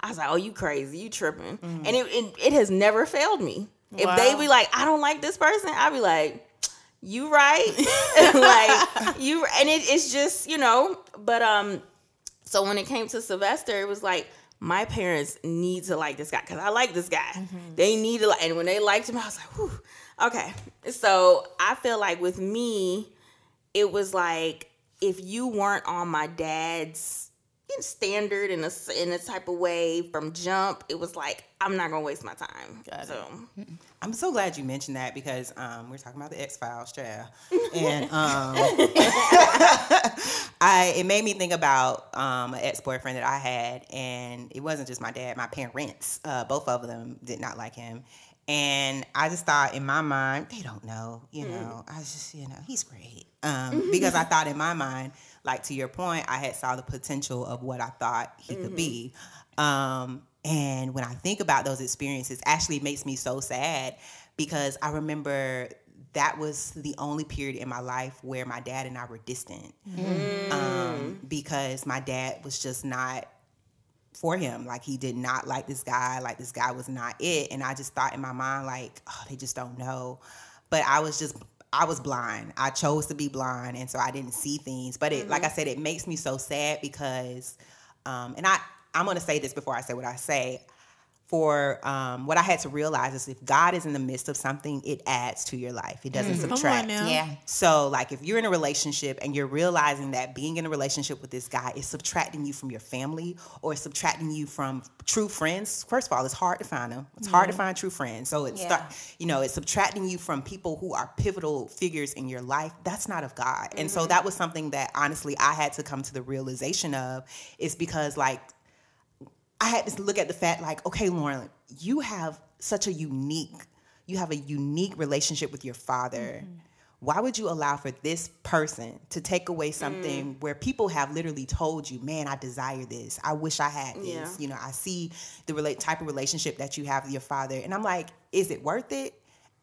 I was like, "Oh, you crazy, you tripping." And it, it it has never failed me. If they be like, "I don't like this person," I'd be like, "You right?" like you and it, it's just, you know, but um so when it came to Sylvester, it was like my parents need to like this guy because I like this guy. They need to like, and when they liked him, I was like, Whew, okay. So I feel like with me, it was like if you weren't on my dad's standard in a in a type of way from jump, it was like I'm not gonna waste my time. so I'm so glad you mentioned that because um, we're talking about the X Files, yeah. And um, I it made me think about um, an ex boyfriend that I had, and it wasn't just my dad, my parents. Uh, both of them did not like him, and I just thought in my mind, they don't know, you know. I was just, you know, he's great um, because I thought in my mind, like to your point, I had saw the potential of what I thought he could be. Um, and when I think about those experiences, actually it makes me so sad because I remember that was the only period in my life where my dad and I were distant. Um, because my dad was just not for him. Like he did not like this guy. Like this guy was not it. And I just thought in my mind, like, oh, they just don't know. But I was just I was blind. I chose to be blind, and so I didn't see things. But it, like I said, it makes me so sad because, um, and I I'm gonna say this before I say what I say. For um, what I had to realize is if God is in the midst of something, it adds to your life. It doesn't mm. Come subtract. on now. Yeah. So, like, if you're in a relationship and you're realizing that being in a relationship with this guy is subtracting you from your family or subtracting you from true friends, first of all, it's hard to find them. It's hard to mm-hmm. find true friends. So it's Yeah. start, you know, it's subtracting you from people who are pivotal figures in your life. That's not of God. And so mm-hmm. that was something that honestly I had to come to the realization of, is because like I had to look at the fact like, okay, Lauren, you have such a unique, you have a unique relationship with your father. Mm-hmm. Why would you allow for this person to take away mm. something where people have literally told you, man, I desire this. I wish I had this. Yeah. You know, I see the relate type of relationship that you have with your father. And I'm like, is it worth it?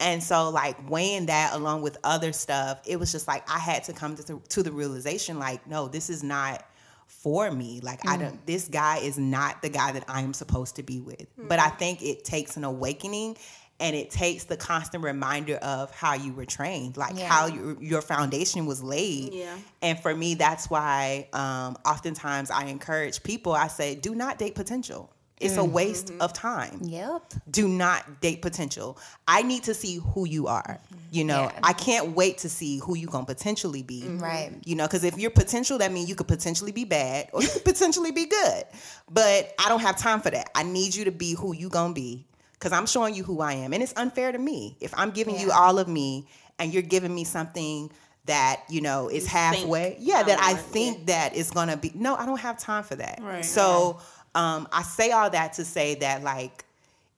And so, like weighing that along with other stuff, it was just like I had to come to the, to the realization, like, no, this is not for me. Like, I don't. This guy is not the guy that I am supposed to be with. But I think it takes an awakening. And it takes the constant reminder of how you were trained, like Yeah. how your your foundation was laid. Yeah. And for me, that's why um, oftentimes I encourage people. I say, do not date potential. It's a waste of time Yep. do not date potential. I need to see who you are. You know, Yeah. I can't wait to see who you gonna potentially be. Right. You know, because if you're potential, that means you could potentially be bad or you could potentially be good. But I don't have time for that. I need you to be who you gonna be. Cause I'm showing you who I am. And it's unfair to me. If I'm giving you all of me and you're giving me something that, you know, is halfway. Yeah, that I think that is gonna be no, I don't have time for that. Right. So um, I say all that to say that like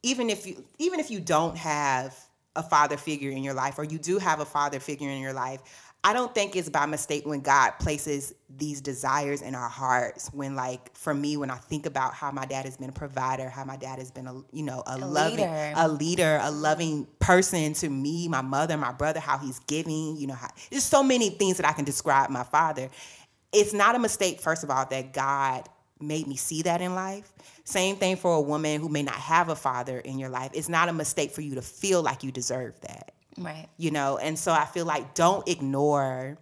even if you even if you don't have a father figure in your life or you do have a father figure in your life i don't think it's by mistake when god places these desires in our hearts when like for me when i think about how my dad has been a provider how my dad has been a you know a, loving leader. a leader a loving person to me my mother my brother how he's giving you know how, there's so many things that i can describe my father it's not a mistake first of all that god made me see that in life. Same thing for a woman who may not have a father in your life. It's not a mistake for you to feel like you deserve that, Right. you know? And so I feel like don't ignore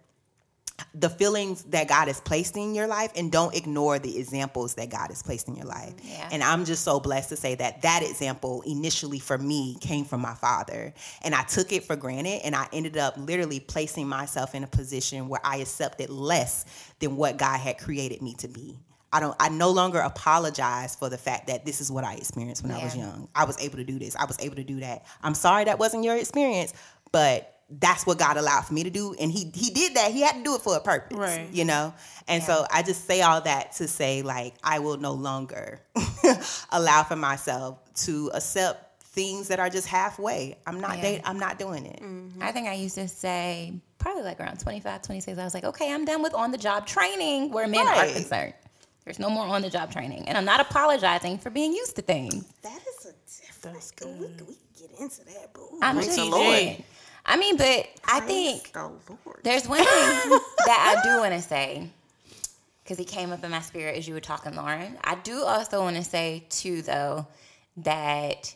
the feelings that God has placed in your life and don't ignore the examples that God has placed in your life. Yeah. And I'm just so blessed to say that that example initially for me came from my father. And I took it for granted and I ended up literally placing myself in a position where I accepted less than what God had created me to be. I don't I no longer apologize for the fact that this is what I experienced when I was young. I was able to do this. I was able to do that. I'm sorry that wasn't your experience, but that's what God allowed for me to do. And he he did that. He had to do it for a purpose. Right. You know? And so I just say all that to say like I will no longer allow for myself to accept things that are just halfway. I'm not Yeah. date I'm not doing it. Mm-hmm. I think I used to say probably like around 25, 26. I was like, okay, I'm done with on the job training where men are concerned. There's no more on the job training. And I'm not apologizing for being used to things. That is a different. That's We, good. we can get into that, but ooh, I'm Praise just Lord. saying. I mean, but I think the Lord. there's one thing that I do want to say because he came up in my spirit as you were talking, Lauren. I do also want to say too, though, that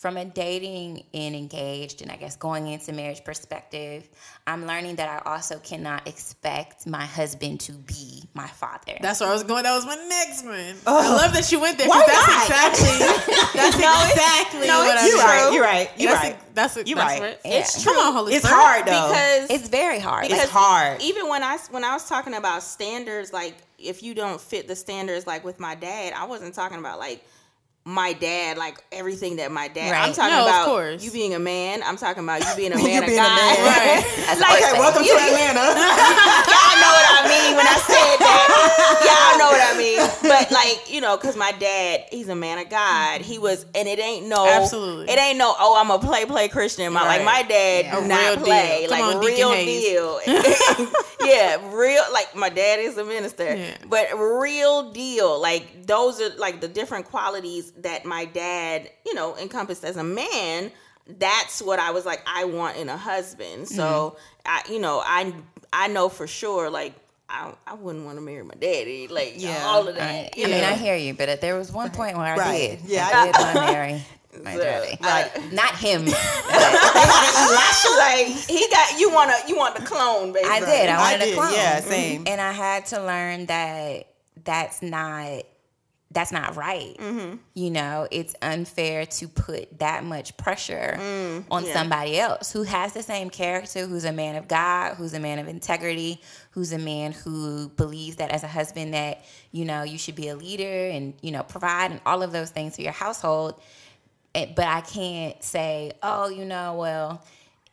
from a dating and engaged and I guess going into marriage perspective, I'm learning that I also cannot expect my husband to be my father. That's where I was going. That was my next one. Oh. I love that you went there. Why that's not? exactly. That's exactly no, what I You're right. You're right. You're that's right. A, that's a, You're that's right. What, It's Come on, Holy It's Spirit. hard though. because it's very hard. It's hard. even when I when I was talking about standards, like if you don't fit the standards, like with my dad, I wasn't talking about like my dad, like everything that my dad. I'm talking No, about you being a man. I'm talking about you being a man of being a God. man. Right. like, okay, welcome to Atlanta. Y'all know what I mean when I said that. Y'all know what I mean. But like, you know, because my dad, he's a man of God. He was, and it ain't no, Absolutely. it ain't no. Oh, I'm a play play Christian. My like Right. my dad Yeah. do A not real play. Like on, real deal. yeah, real. Like my dad is a minister, Yeah. but real deal. Like those are like the different qualities that my dad, you know, encompassed as a man. That's what I was like. I want in a husband. So mm-hmm. I, you know, I I know for sure. Like I, I wouldn't want to marry my daddy. Like Yeah. all of that. I, I mean. I hear you, but there was one point where I Right. did. Yeah, I I did want to marry my So, daddy. Right. Not him. like he got you want to you want the clone, basically. I did. I I wanted did, a clone. yeah, same. And I had to learn that that's not that's not right. Mm-hmm. You know, it's unfair to put that much pressure Mm, on yeah. somebody else who has the same character, who's a man of God, who's a man of integrity, who's a man who believes that as a husband that, you know, you should be a leader and, you know, provide and all of those things for your household. And- but I can't say, oh, you know, well,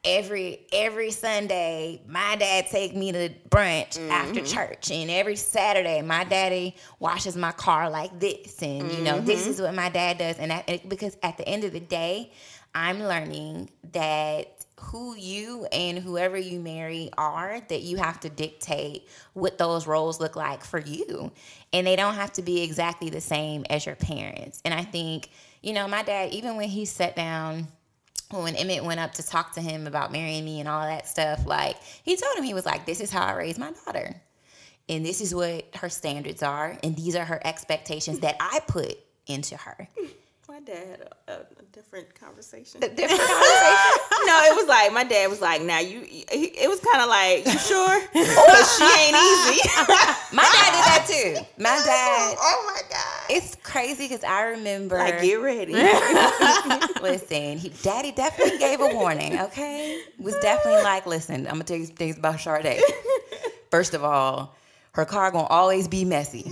every every Sunday my dad take me to brunch after mm-hmm. church, and every Saturday my daddy washes my car like this, and you know this mm-hmm. is what my dad does, and that, because at the end of the day, I'm learning that who you and whoever you marry are that you have to dictate what those roles look like for you. And they don't have to be exactly the same as your parents. And i think you know my dad even when he sat down when Emmett went up to talk to him about marrying me and all that stuff, like he told him he was like, "This is how I raise my daughter, and this is what her standards are, and these are her expectations that I put into her." My dad had a, a, different conversation. A different conversation. no, it was like my dad was like, "Now you." he- It was kind of like, "You sure?" Because she ain't easy. My dad did that too. My dad. Oh, oh my god! It's crazy because I remember. Like, get ready. Listen, he, Daddy definitely gave a warning. Okay, was definitely like, listen, I'm gonna tell you some things about Sade. First of all, her car gonna always be messy.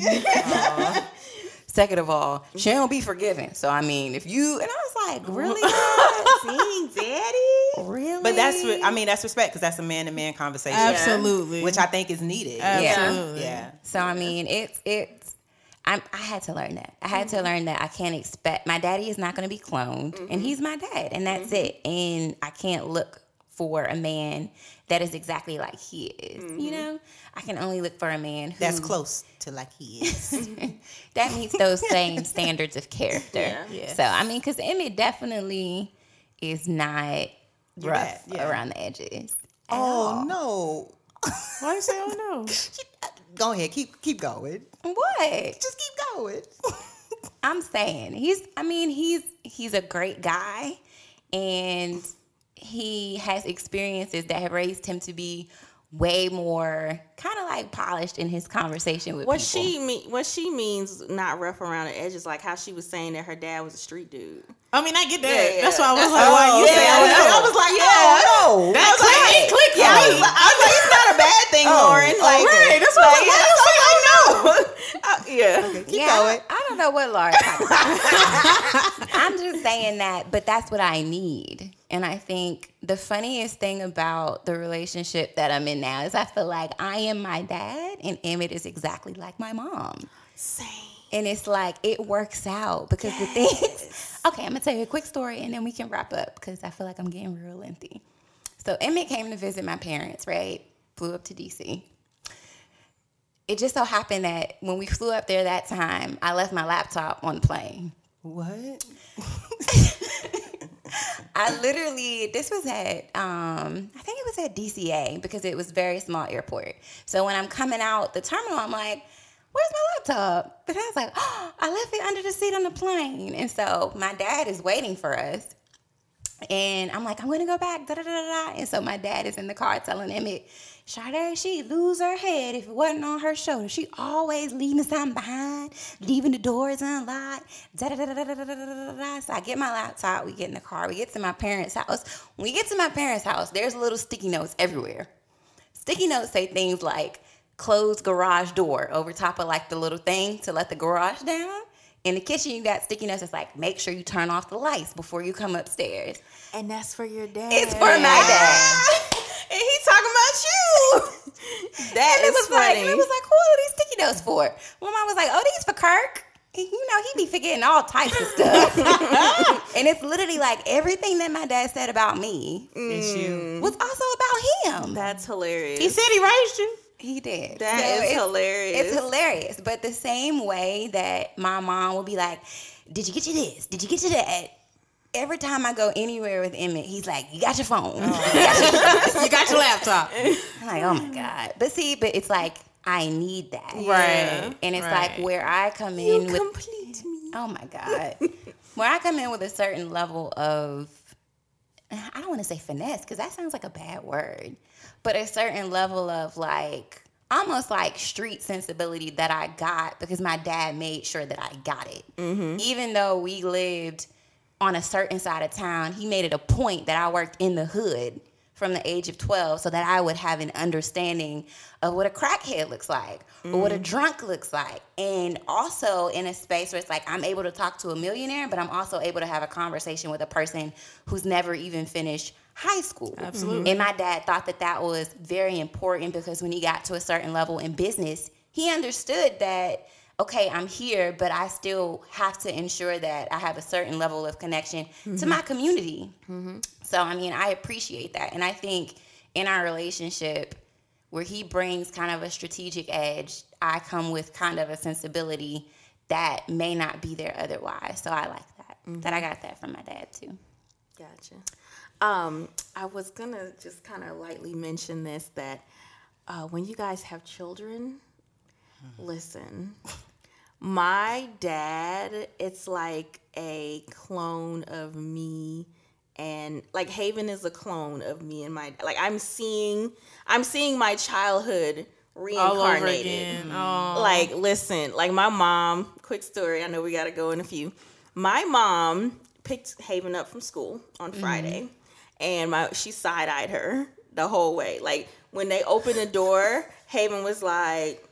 Second of all, she don't be forgiving. So I mean, if you and I was like, really, Dad? Daddy. really? But that's, re- I mean, that's respect because that's a man to man conversation, Absolutely. which I think is needed. Absolutely. Yeah. So I mean, it's it's. I'm, I had to learn that. I had to mm-hmm. learn that I can't expect my daddy is not going to be cloned, and mm-hmm. he's my dad, and that's mm-hmm. it. And I can't look for a man that is exactly like he is. You mm-hmm. know, I can only look for a man who That's close to like he is. that meets those same standards of character. Yeah. So I mean, because Emmett definitely is not rough right, yeah. around the edges. at oh all. no. Why you say oh no? Go ahead, keep keep going. What? Just keep going. I'm saying he's I mean he's he's a great guy and he has experiences that have raised him to be way more kind of like polished in his conversation with What people. she mean? What she means not rough around the edges, like how she was saying that her dad was a street dude. I mean, I get that. Yeah, yeah. That's why I was like, why you yeah, say I oh was. I was like, oh, no. That click, it clicked Yeah, I for was, like, I was like, it's not a bad thing, Oh, Lauren. Like, right, that's what I was like, why you Uh, yeah. keep yeah, going. I, I don't know what Laura talking about. I'm just saying that, but that's what I need. And I think the funniest thing about the relationship that I'm in now is I feel like I am my dad and Emmett is exactly like my mom. Same. And it's like it works out because the things. Okay, I'm gonna tell you a quick story and then we can wrap up because I feel like I'm getting real lengthy. So Emmett came to visit my parents, right? Flew up to DC. It just so happened that when we flew up there that time, I left my laptop on the plane. What? I literally, this was at, um, I think it was at DCA because it was very small airport. So when I'm coming out the terminal, I'm like, where's my laptop? But I was like, oh, I left it under the seat on the plane. And so my dad is waiting for us. And I'm like, I'm gonna go back, da da da da. And so my dad is in the car telling Emmett, Sade, she'd lose her head if it wasn't on her shoulder. She always leaving something behind, leaving the doors unlocked. Da da da da da da da da. So I get my laptop, we get in the car, we get to my parents' house. When we get to my parents' house, there's little sticky notes everywhere. Sticky notes say things like closed garage door over top of like the little thing to let the garage down. In the kitchen, you got sticky notes. It's like, make sure you turn off the lights before you come upstairs. And that's for your dad. It's for my dad. and he talking about you. That And it is was like, funny. and it was like, who are these sticky notes for? My mom was like, oh, these for Kirk. And, you know, he be forgetting all types of stuff. and it's literally like everything that my dad said about me It's you. was also about him. That's hilarious. He said he raised you. He did. That So is it's- hilarious. It's hilarious. But the same way that my mom will be like, Did you get you this? Did you get you that? Every time I go anywhere with Emmett, he's like, You got your phone. Oh. You got your laptop. I'm like, oh my God. But see, but it's like I need that. Right. And it's right. like where I come in with complete me. Oh my God. Where I come in with a certain level of, I don't want to say finesse because that sounds like a bad word, but a certain level of like, almost like street sensibility that I got because my dad made sure that I got it. Mm-hmm. Even though we lived on a certain side of town, he made it a point that I worked in the hood from the age of 12 so that I would have an understanding of what a crackhead looks like or what a mm-hmm. drunk looks like. And also in a space where it's like I'm able to talk to a millionaire, but I'm also able to have a conversation with a person who's never even finished high school. Absolutely. And my dad thought that that was very important because when he got to a certain level in business, he understood that okay, I'm here, but I still have to ensure that I have a certain level of connection to my community. So, I mean, I appreciate that. And I think in our relationship, where he brings kind of a strategic edge, I come with kind of a sensibility that may not be there otherwise. So I like that. That I got that from my dad too. Gotcha. Um, I was gonna just kind of lightly mention this that uh, when you guys have children, listen. My dad, it's like a clone of me and like Haven is a clone of me and my like I'm seeing I'm seeing my childhood reincarnated. Oh. Like, listen, like my mom, quick story, I know we gotta go in a few. My mom picked Haven up from school on Friday and my she side eyed her the whole way. Like when they opened the door, Haven was like,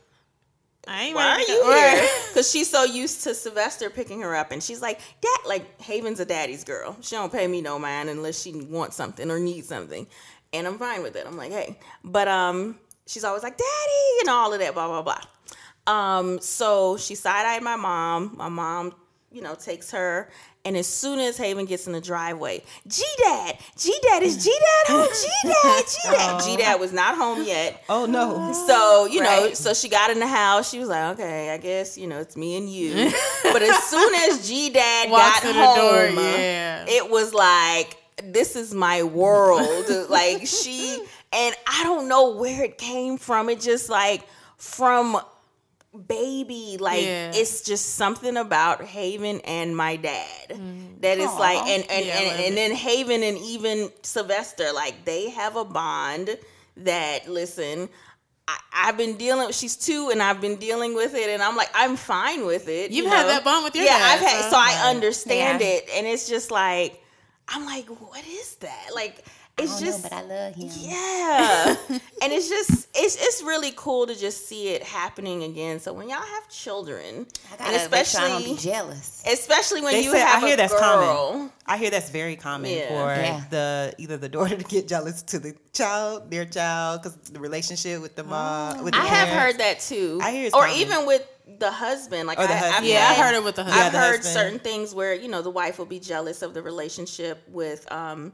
I ain't why are ready to- you here? Because she's so used to Sylvester picking her up, and she's like, "Dad, like Haven's a daddy's girl. She don't pay me no mind unless she wants something or needs something, and I'm fine with it. I'm like, hey, but um, she's always like, "Daddy," and all of that, blah blah blah. Um, so she side eyed my mom. My mom, you know, takes her. And as soon as Haven gets in the driveway, G Dad, G Dad, is G Dad home? G Dad, G Dad. G Dad was not home yet. Oh no. So, you know, Right. so she got in the house. She was like, okay, I guess, you know, it's me and you. but as soon as G Dad got in the door, yeah. it was like, this is my world. like, she, and I don't know where it came from. It just like, from baby like Yeah. it's just something about haven and my dad that is like and and, Mm. Yeah, and, and then haven and even sylvester like they have a bond that listen I, I've been dealing. She's two, and I've been dealing with it, and I'm like, I'm fine with it. You've you had that bond with your dad yeah, dad, I've had. so- So I understand Yeah. it, and it's just like, I'm like, what is that? Like, it's I just know, but I love him. yeah, and it's just it's it's really cool to just see it happening again. So when y'all have children, I gotta and make sure I don't especially be jealous. especially when They you say have I hear a that's girl, common. I hear that's very common Yeah. for Yeah. the either the daughter to get jealous to the child, their child, because the relationship with the mom. With the I have heard that too. I hear it's or common. even with the husband. Like the I, husband. I've Yeah, I had- heard it with the husband. I've husband. the heard husband. certain things where you know the wife will be jealous of the relationship with, um,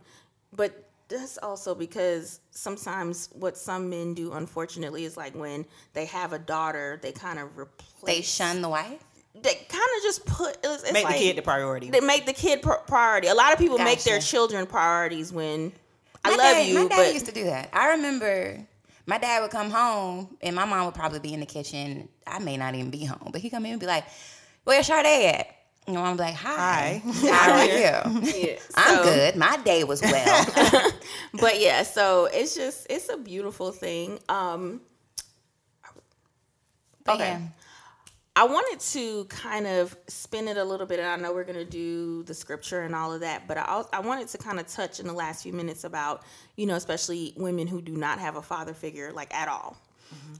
but that's also because sometimes what some men do, unfortunately, is like when they have a daughter, they kind of replace. They shun the wife. They kind of just put. It's, it's make like, the kid the priority. They make the kid pr- priority. A lot of people make their children priorities when. I My love dad, you, My dad but used to do that. I remember my dad would come home and my mom would probably be in the kitchen. I may not even be home, but he come in and be like, "Where's Sade at?" And I'm like, "Hi, Hi. how are you?" yeah, I'm good. My day was well. but yeah, so it's just it's a beautiful thing. Um, Okay. yeah. I wanted to kind of spin it a little bit, and I know we're going to do the scripture and all of that, but I, al- I wanted to kind of touch in the last few minutes about, you know, especially women who do not have a father figure, like at all.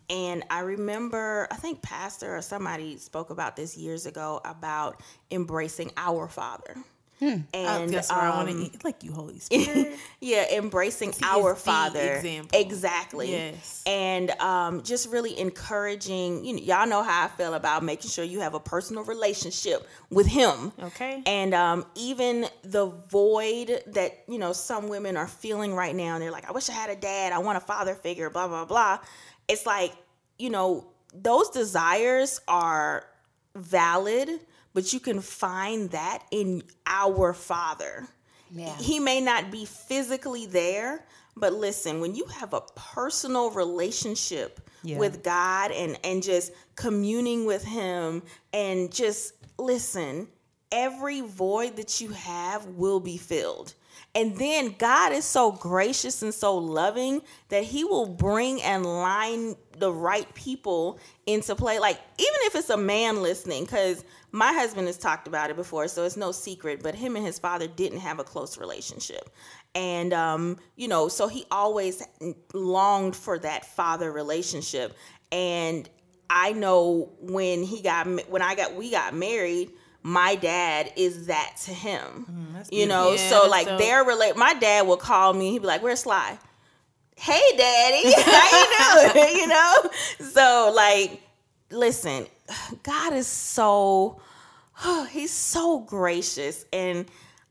And I remember, I think Pastor or somebody spoke about this years ago about embracing our father. And Oh, that's where I want to um, eat. Like you, Holy Spirit. yeah, embracing our father. example. Exactly. Yes. And um, just really encouraging, you know, y'all know how I feel about making sure you have a personal relationship with him. Okay. And um, even the void that, you know, some women are feeling right now, and they're like, I wish I had a dad, I want a father figure, blah, blah, blah. It's like, you know, those desires are valid, but you can find that in our father. Yeah. He may not be physically there, but listen, when you have a personal relationship Yeah. with God and and just communing with him and just listen, every void that you have will be filled. And then God is so gracious and so loving that he will bring and line the right people into play. Like, even if it's a man listening, because my husband has talked about it before, so it's no secret, but him and his father didn't have a close relationship. And, um, you know, so he always longed for that father relationship. And I know when he got, when I got, we got married, my dad is that to him. Mm, you know, Yeah, so like dope. they're relate. My dad will call me. He'd be like, "Where's Sly?" Hey, daddy, how you doing? you know. So like, listen, God is so, he's so gracious, and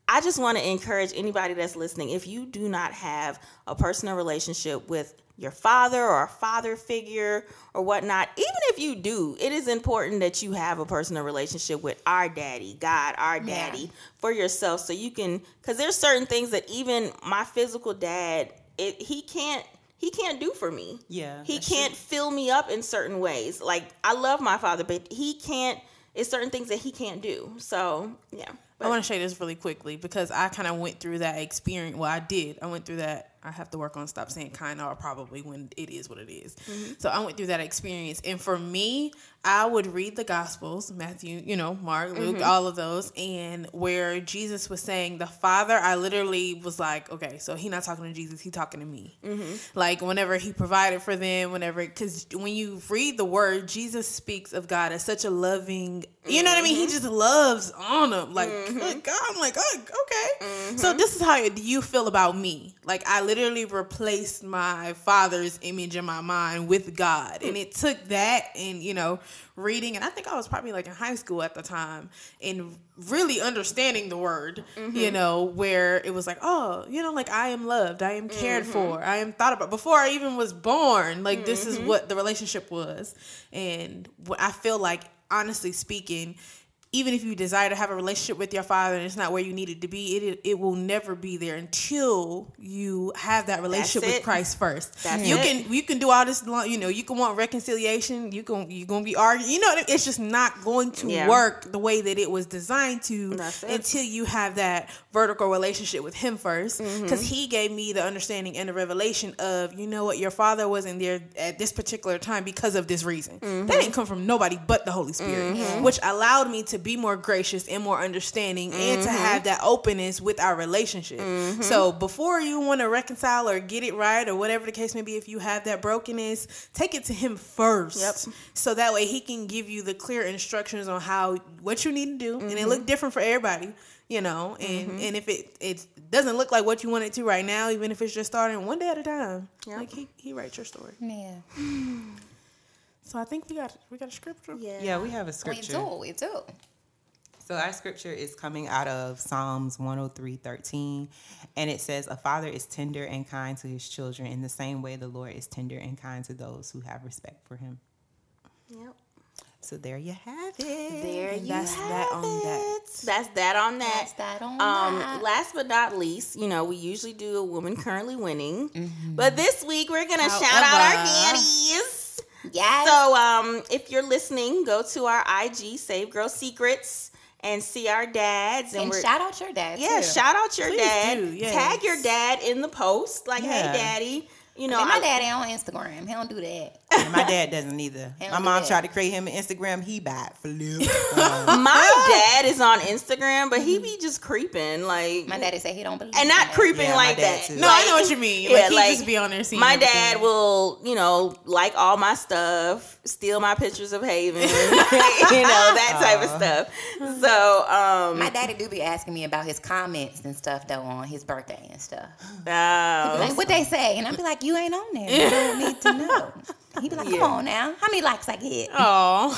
I just want to encourage anybody that's listening if you do not have a personal relationship with your father or a father figure or whatnot, even if you do, it is important that you have a personal relationship with our daddy, God, our daddy, for yourself so you can, because there's certain things that even my physical dad, it, he can't. He can't do for me. Yeah, He can't fill me up in certain ways. Like I love my father, but he can't it's certain things that he can't do. So yeah. I want to say this really quickly because I kind of went through that experience. Well, I did. I went through that. I have to work on stop saying kind of or probably when it is what it is. Mm-hmm. So I went through that experience. And for me, I would read the Gospels, Matthew, you know, Mark, Luke, mm-hmm. all of those, and where Jesus was saying, the Father, I literally was like, okay, so he not talking to Jesus, he talking to me. Mm-hmm. Like whenever he provided for them, whenever, because when you read the word, Jesus speaks of God as such a loving, you know what I mean? He just loves on them. Like, good God, I'm like, oh, okay. So this is how you feel about me. Like I literally replaced my father's image in my mind with God. And it took that and, you know, reading and I think I was probably like in high school at the time and really understanding the word, you mm-hmm. know, where it was like, oh, you know, like I am loved, I am cared mm-hmm. for, I am thought about before I even was born. Like this is mm-hmm. what the relationship was. And what I feel like honestly speaking, even if you desire to have a relationship with your father and it's not where you need it to be, it it will never be there until you have that relationship with. Christ first. That's you it. can you can do all this, long- you know, you can want reconciliation. You can you gonna be arguing. You know, it's just not going to Yeah. work the way that it was designed to until you have that vertical relationship with Him first. Mm-hmm. Because He gave me the understanding and the revelation of you know what your father wasn't there at this particular time because of this reason. Mm-hmm. That didn't come from nobody but the Holy Spirit, which allowed me to be more gracious and more understanding and to Mm-hmm. have that openness with our relationship. So before you want to reconcile or get it right or whatever the case may be, if you have that brokenness, take it to him first. Yep. So that way he can give you the clear instructions on how what you need to do, and it Mm-hmm. look different for everybody. You know, and and if it it doesn't look like what you want it to right now, even if it's just starting one day at a time, Yep. like he he writes your story. Yeah. So I think we got we got a scripture. Yeah. Yeah, we have a scripture We do. We do. So our scripture is coming out of Psalms 103, 13. And it says, A father is tender and kind to his children in the same way the Lord is tender and kind to those who have respect for him. Yep. So there you have it. There you that's have that on that. it. That's that on that. That's that on Um, that. last but not least, you know, we usually do a woman currently winning, but this week we're gonna shout out our daddies. Yes. So, um, if you're listening, go to our IG, Save Girl Secrets, and see our dads. And, and shout out your dad. yeah, too. shout out your Please dad. do, yes. Tag your dad in the post, like, Yeah. "Hey, daddy." You know, I mean, my I- daddy on Instagram. He don't do that. And my dad doesn't either. He My do mom that. tried to create him an Instagram. He bad flip. Um, my dad is on Instagram, but he be just creeping, like My daddy said he don't believe. and not that. creeping Yeah, like that. too. No, I know what you mean. Like, he just be on there seeing My everything. dad will, you know, like all my stuff, steal my pictures of Haven, you know, that type of stuff. So, um, My daddy do be asking me about his comments and stuff though on his birthday and stuff. uh, Like what they say, and I be like, you ain't on there. You don't need to know. He'd be like, come Yeah. on now, how many likes I get? Oh,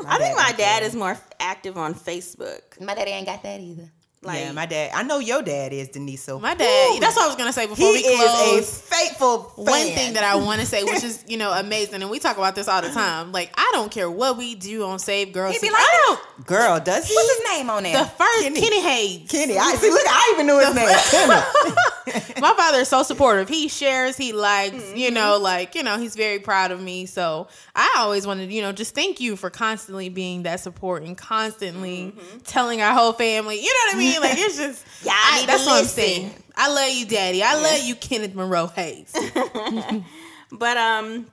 I think my dad care. is more active on Facebook. My daddy ain't got that either. Like, yeah, my dad. I know your dad is Denise. So my dad. Woo. That's what I was gonna say he before we is close. a faithful fan. One thing that I want to say, which is you know amazing, and we talk about this all the time. Like I don't care what we do on Save Girls. He'd be like, I don't. girl does he? What's his name on there? The first Kenny. Kenny, Hayes. Kenny. I see. Look, I even knew his name. My father is so supportive. He shares, he likes, you Mm-hmm. know, like, you know, he's very proud of me. So I always wanted, you know, just thank you for constantly being that support and constantly Mm-hmm. telling our whole family. You know what I mean? Like it's just Y'all I- that's what I'm saying. I love you, Daddy. I love you, Kenneth Monroe Hayes. But um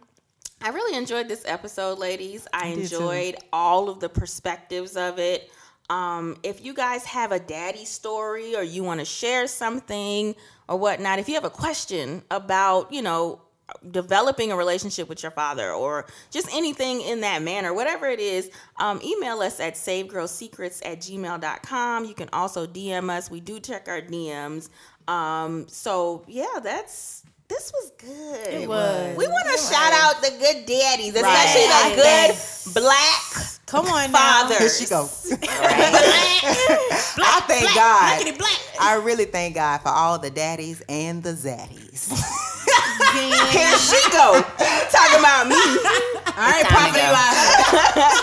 I really enjoyed this episode, ladies. I, too. enjoyed all of the perspectives of it. Um, if you guys have a daddy story or you want to share something or whatnot, if you have a question about, you know, developing a relationship with your father or just anything in that manner, whatever it is, um, email us at savegirlsecrets at gmail.com. You can also DM us. We do check our DMs. Um, so yeah, that's this was good. It was. We want to shout out the good daddies, especially Right. the good black Come on now. fathers. Here she goes. Black, I I thank black, God. black. I really thank God for all the daddies and the zaddies. Here she go, talking about me. All right, time to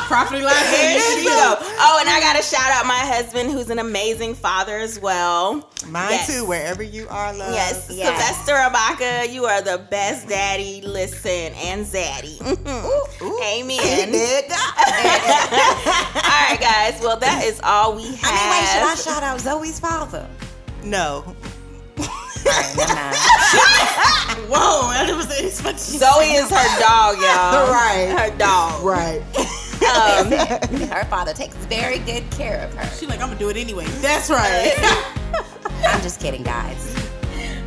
Prophet go. Eli. Here Here she go. Oh, and I gotta shout out my husband, who's an amazing father as well. Mine Yes. too, wherever you are, love. Yes, Yes. Sylvester Abaka, you are the best daddy. Listen, and zaddy. Amen. All right, guys. Well, that is all we have. I mean, wait, should I shout out Zoe's father? No. All right, never mind. Whoa, that was expected. Zoe is her dog, y'all. Right. Her dog. Right. Um, Her father takes very good care of her. She like, I'm gonna do it anyway. That's right. I'm just kidding, guys.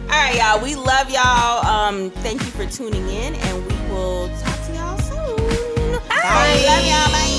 all right, y'all. We love y'all. Um, thank you for tuning in, and we will talk to y'all soon. Bye. Love y'all. Bye.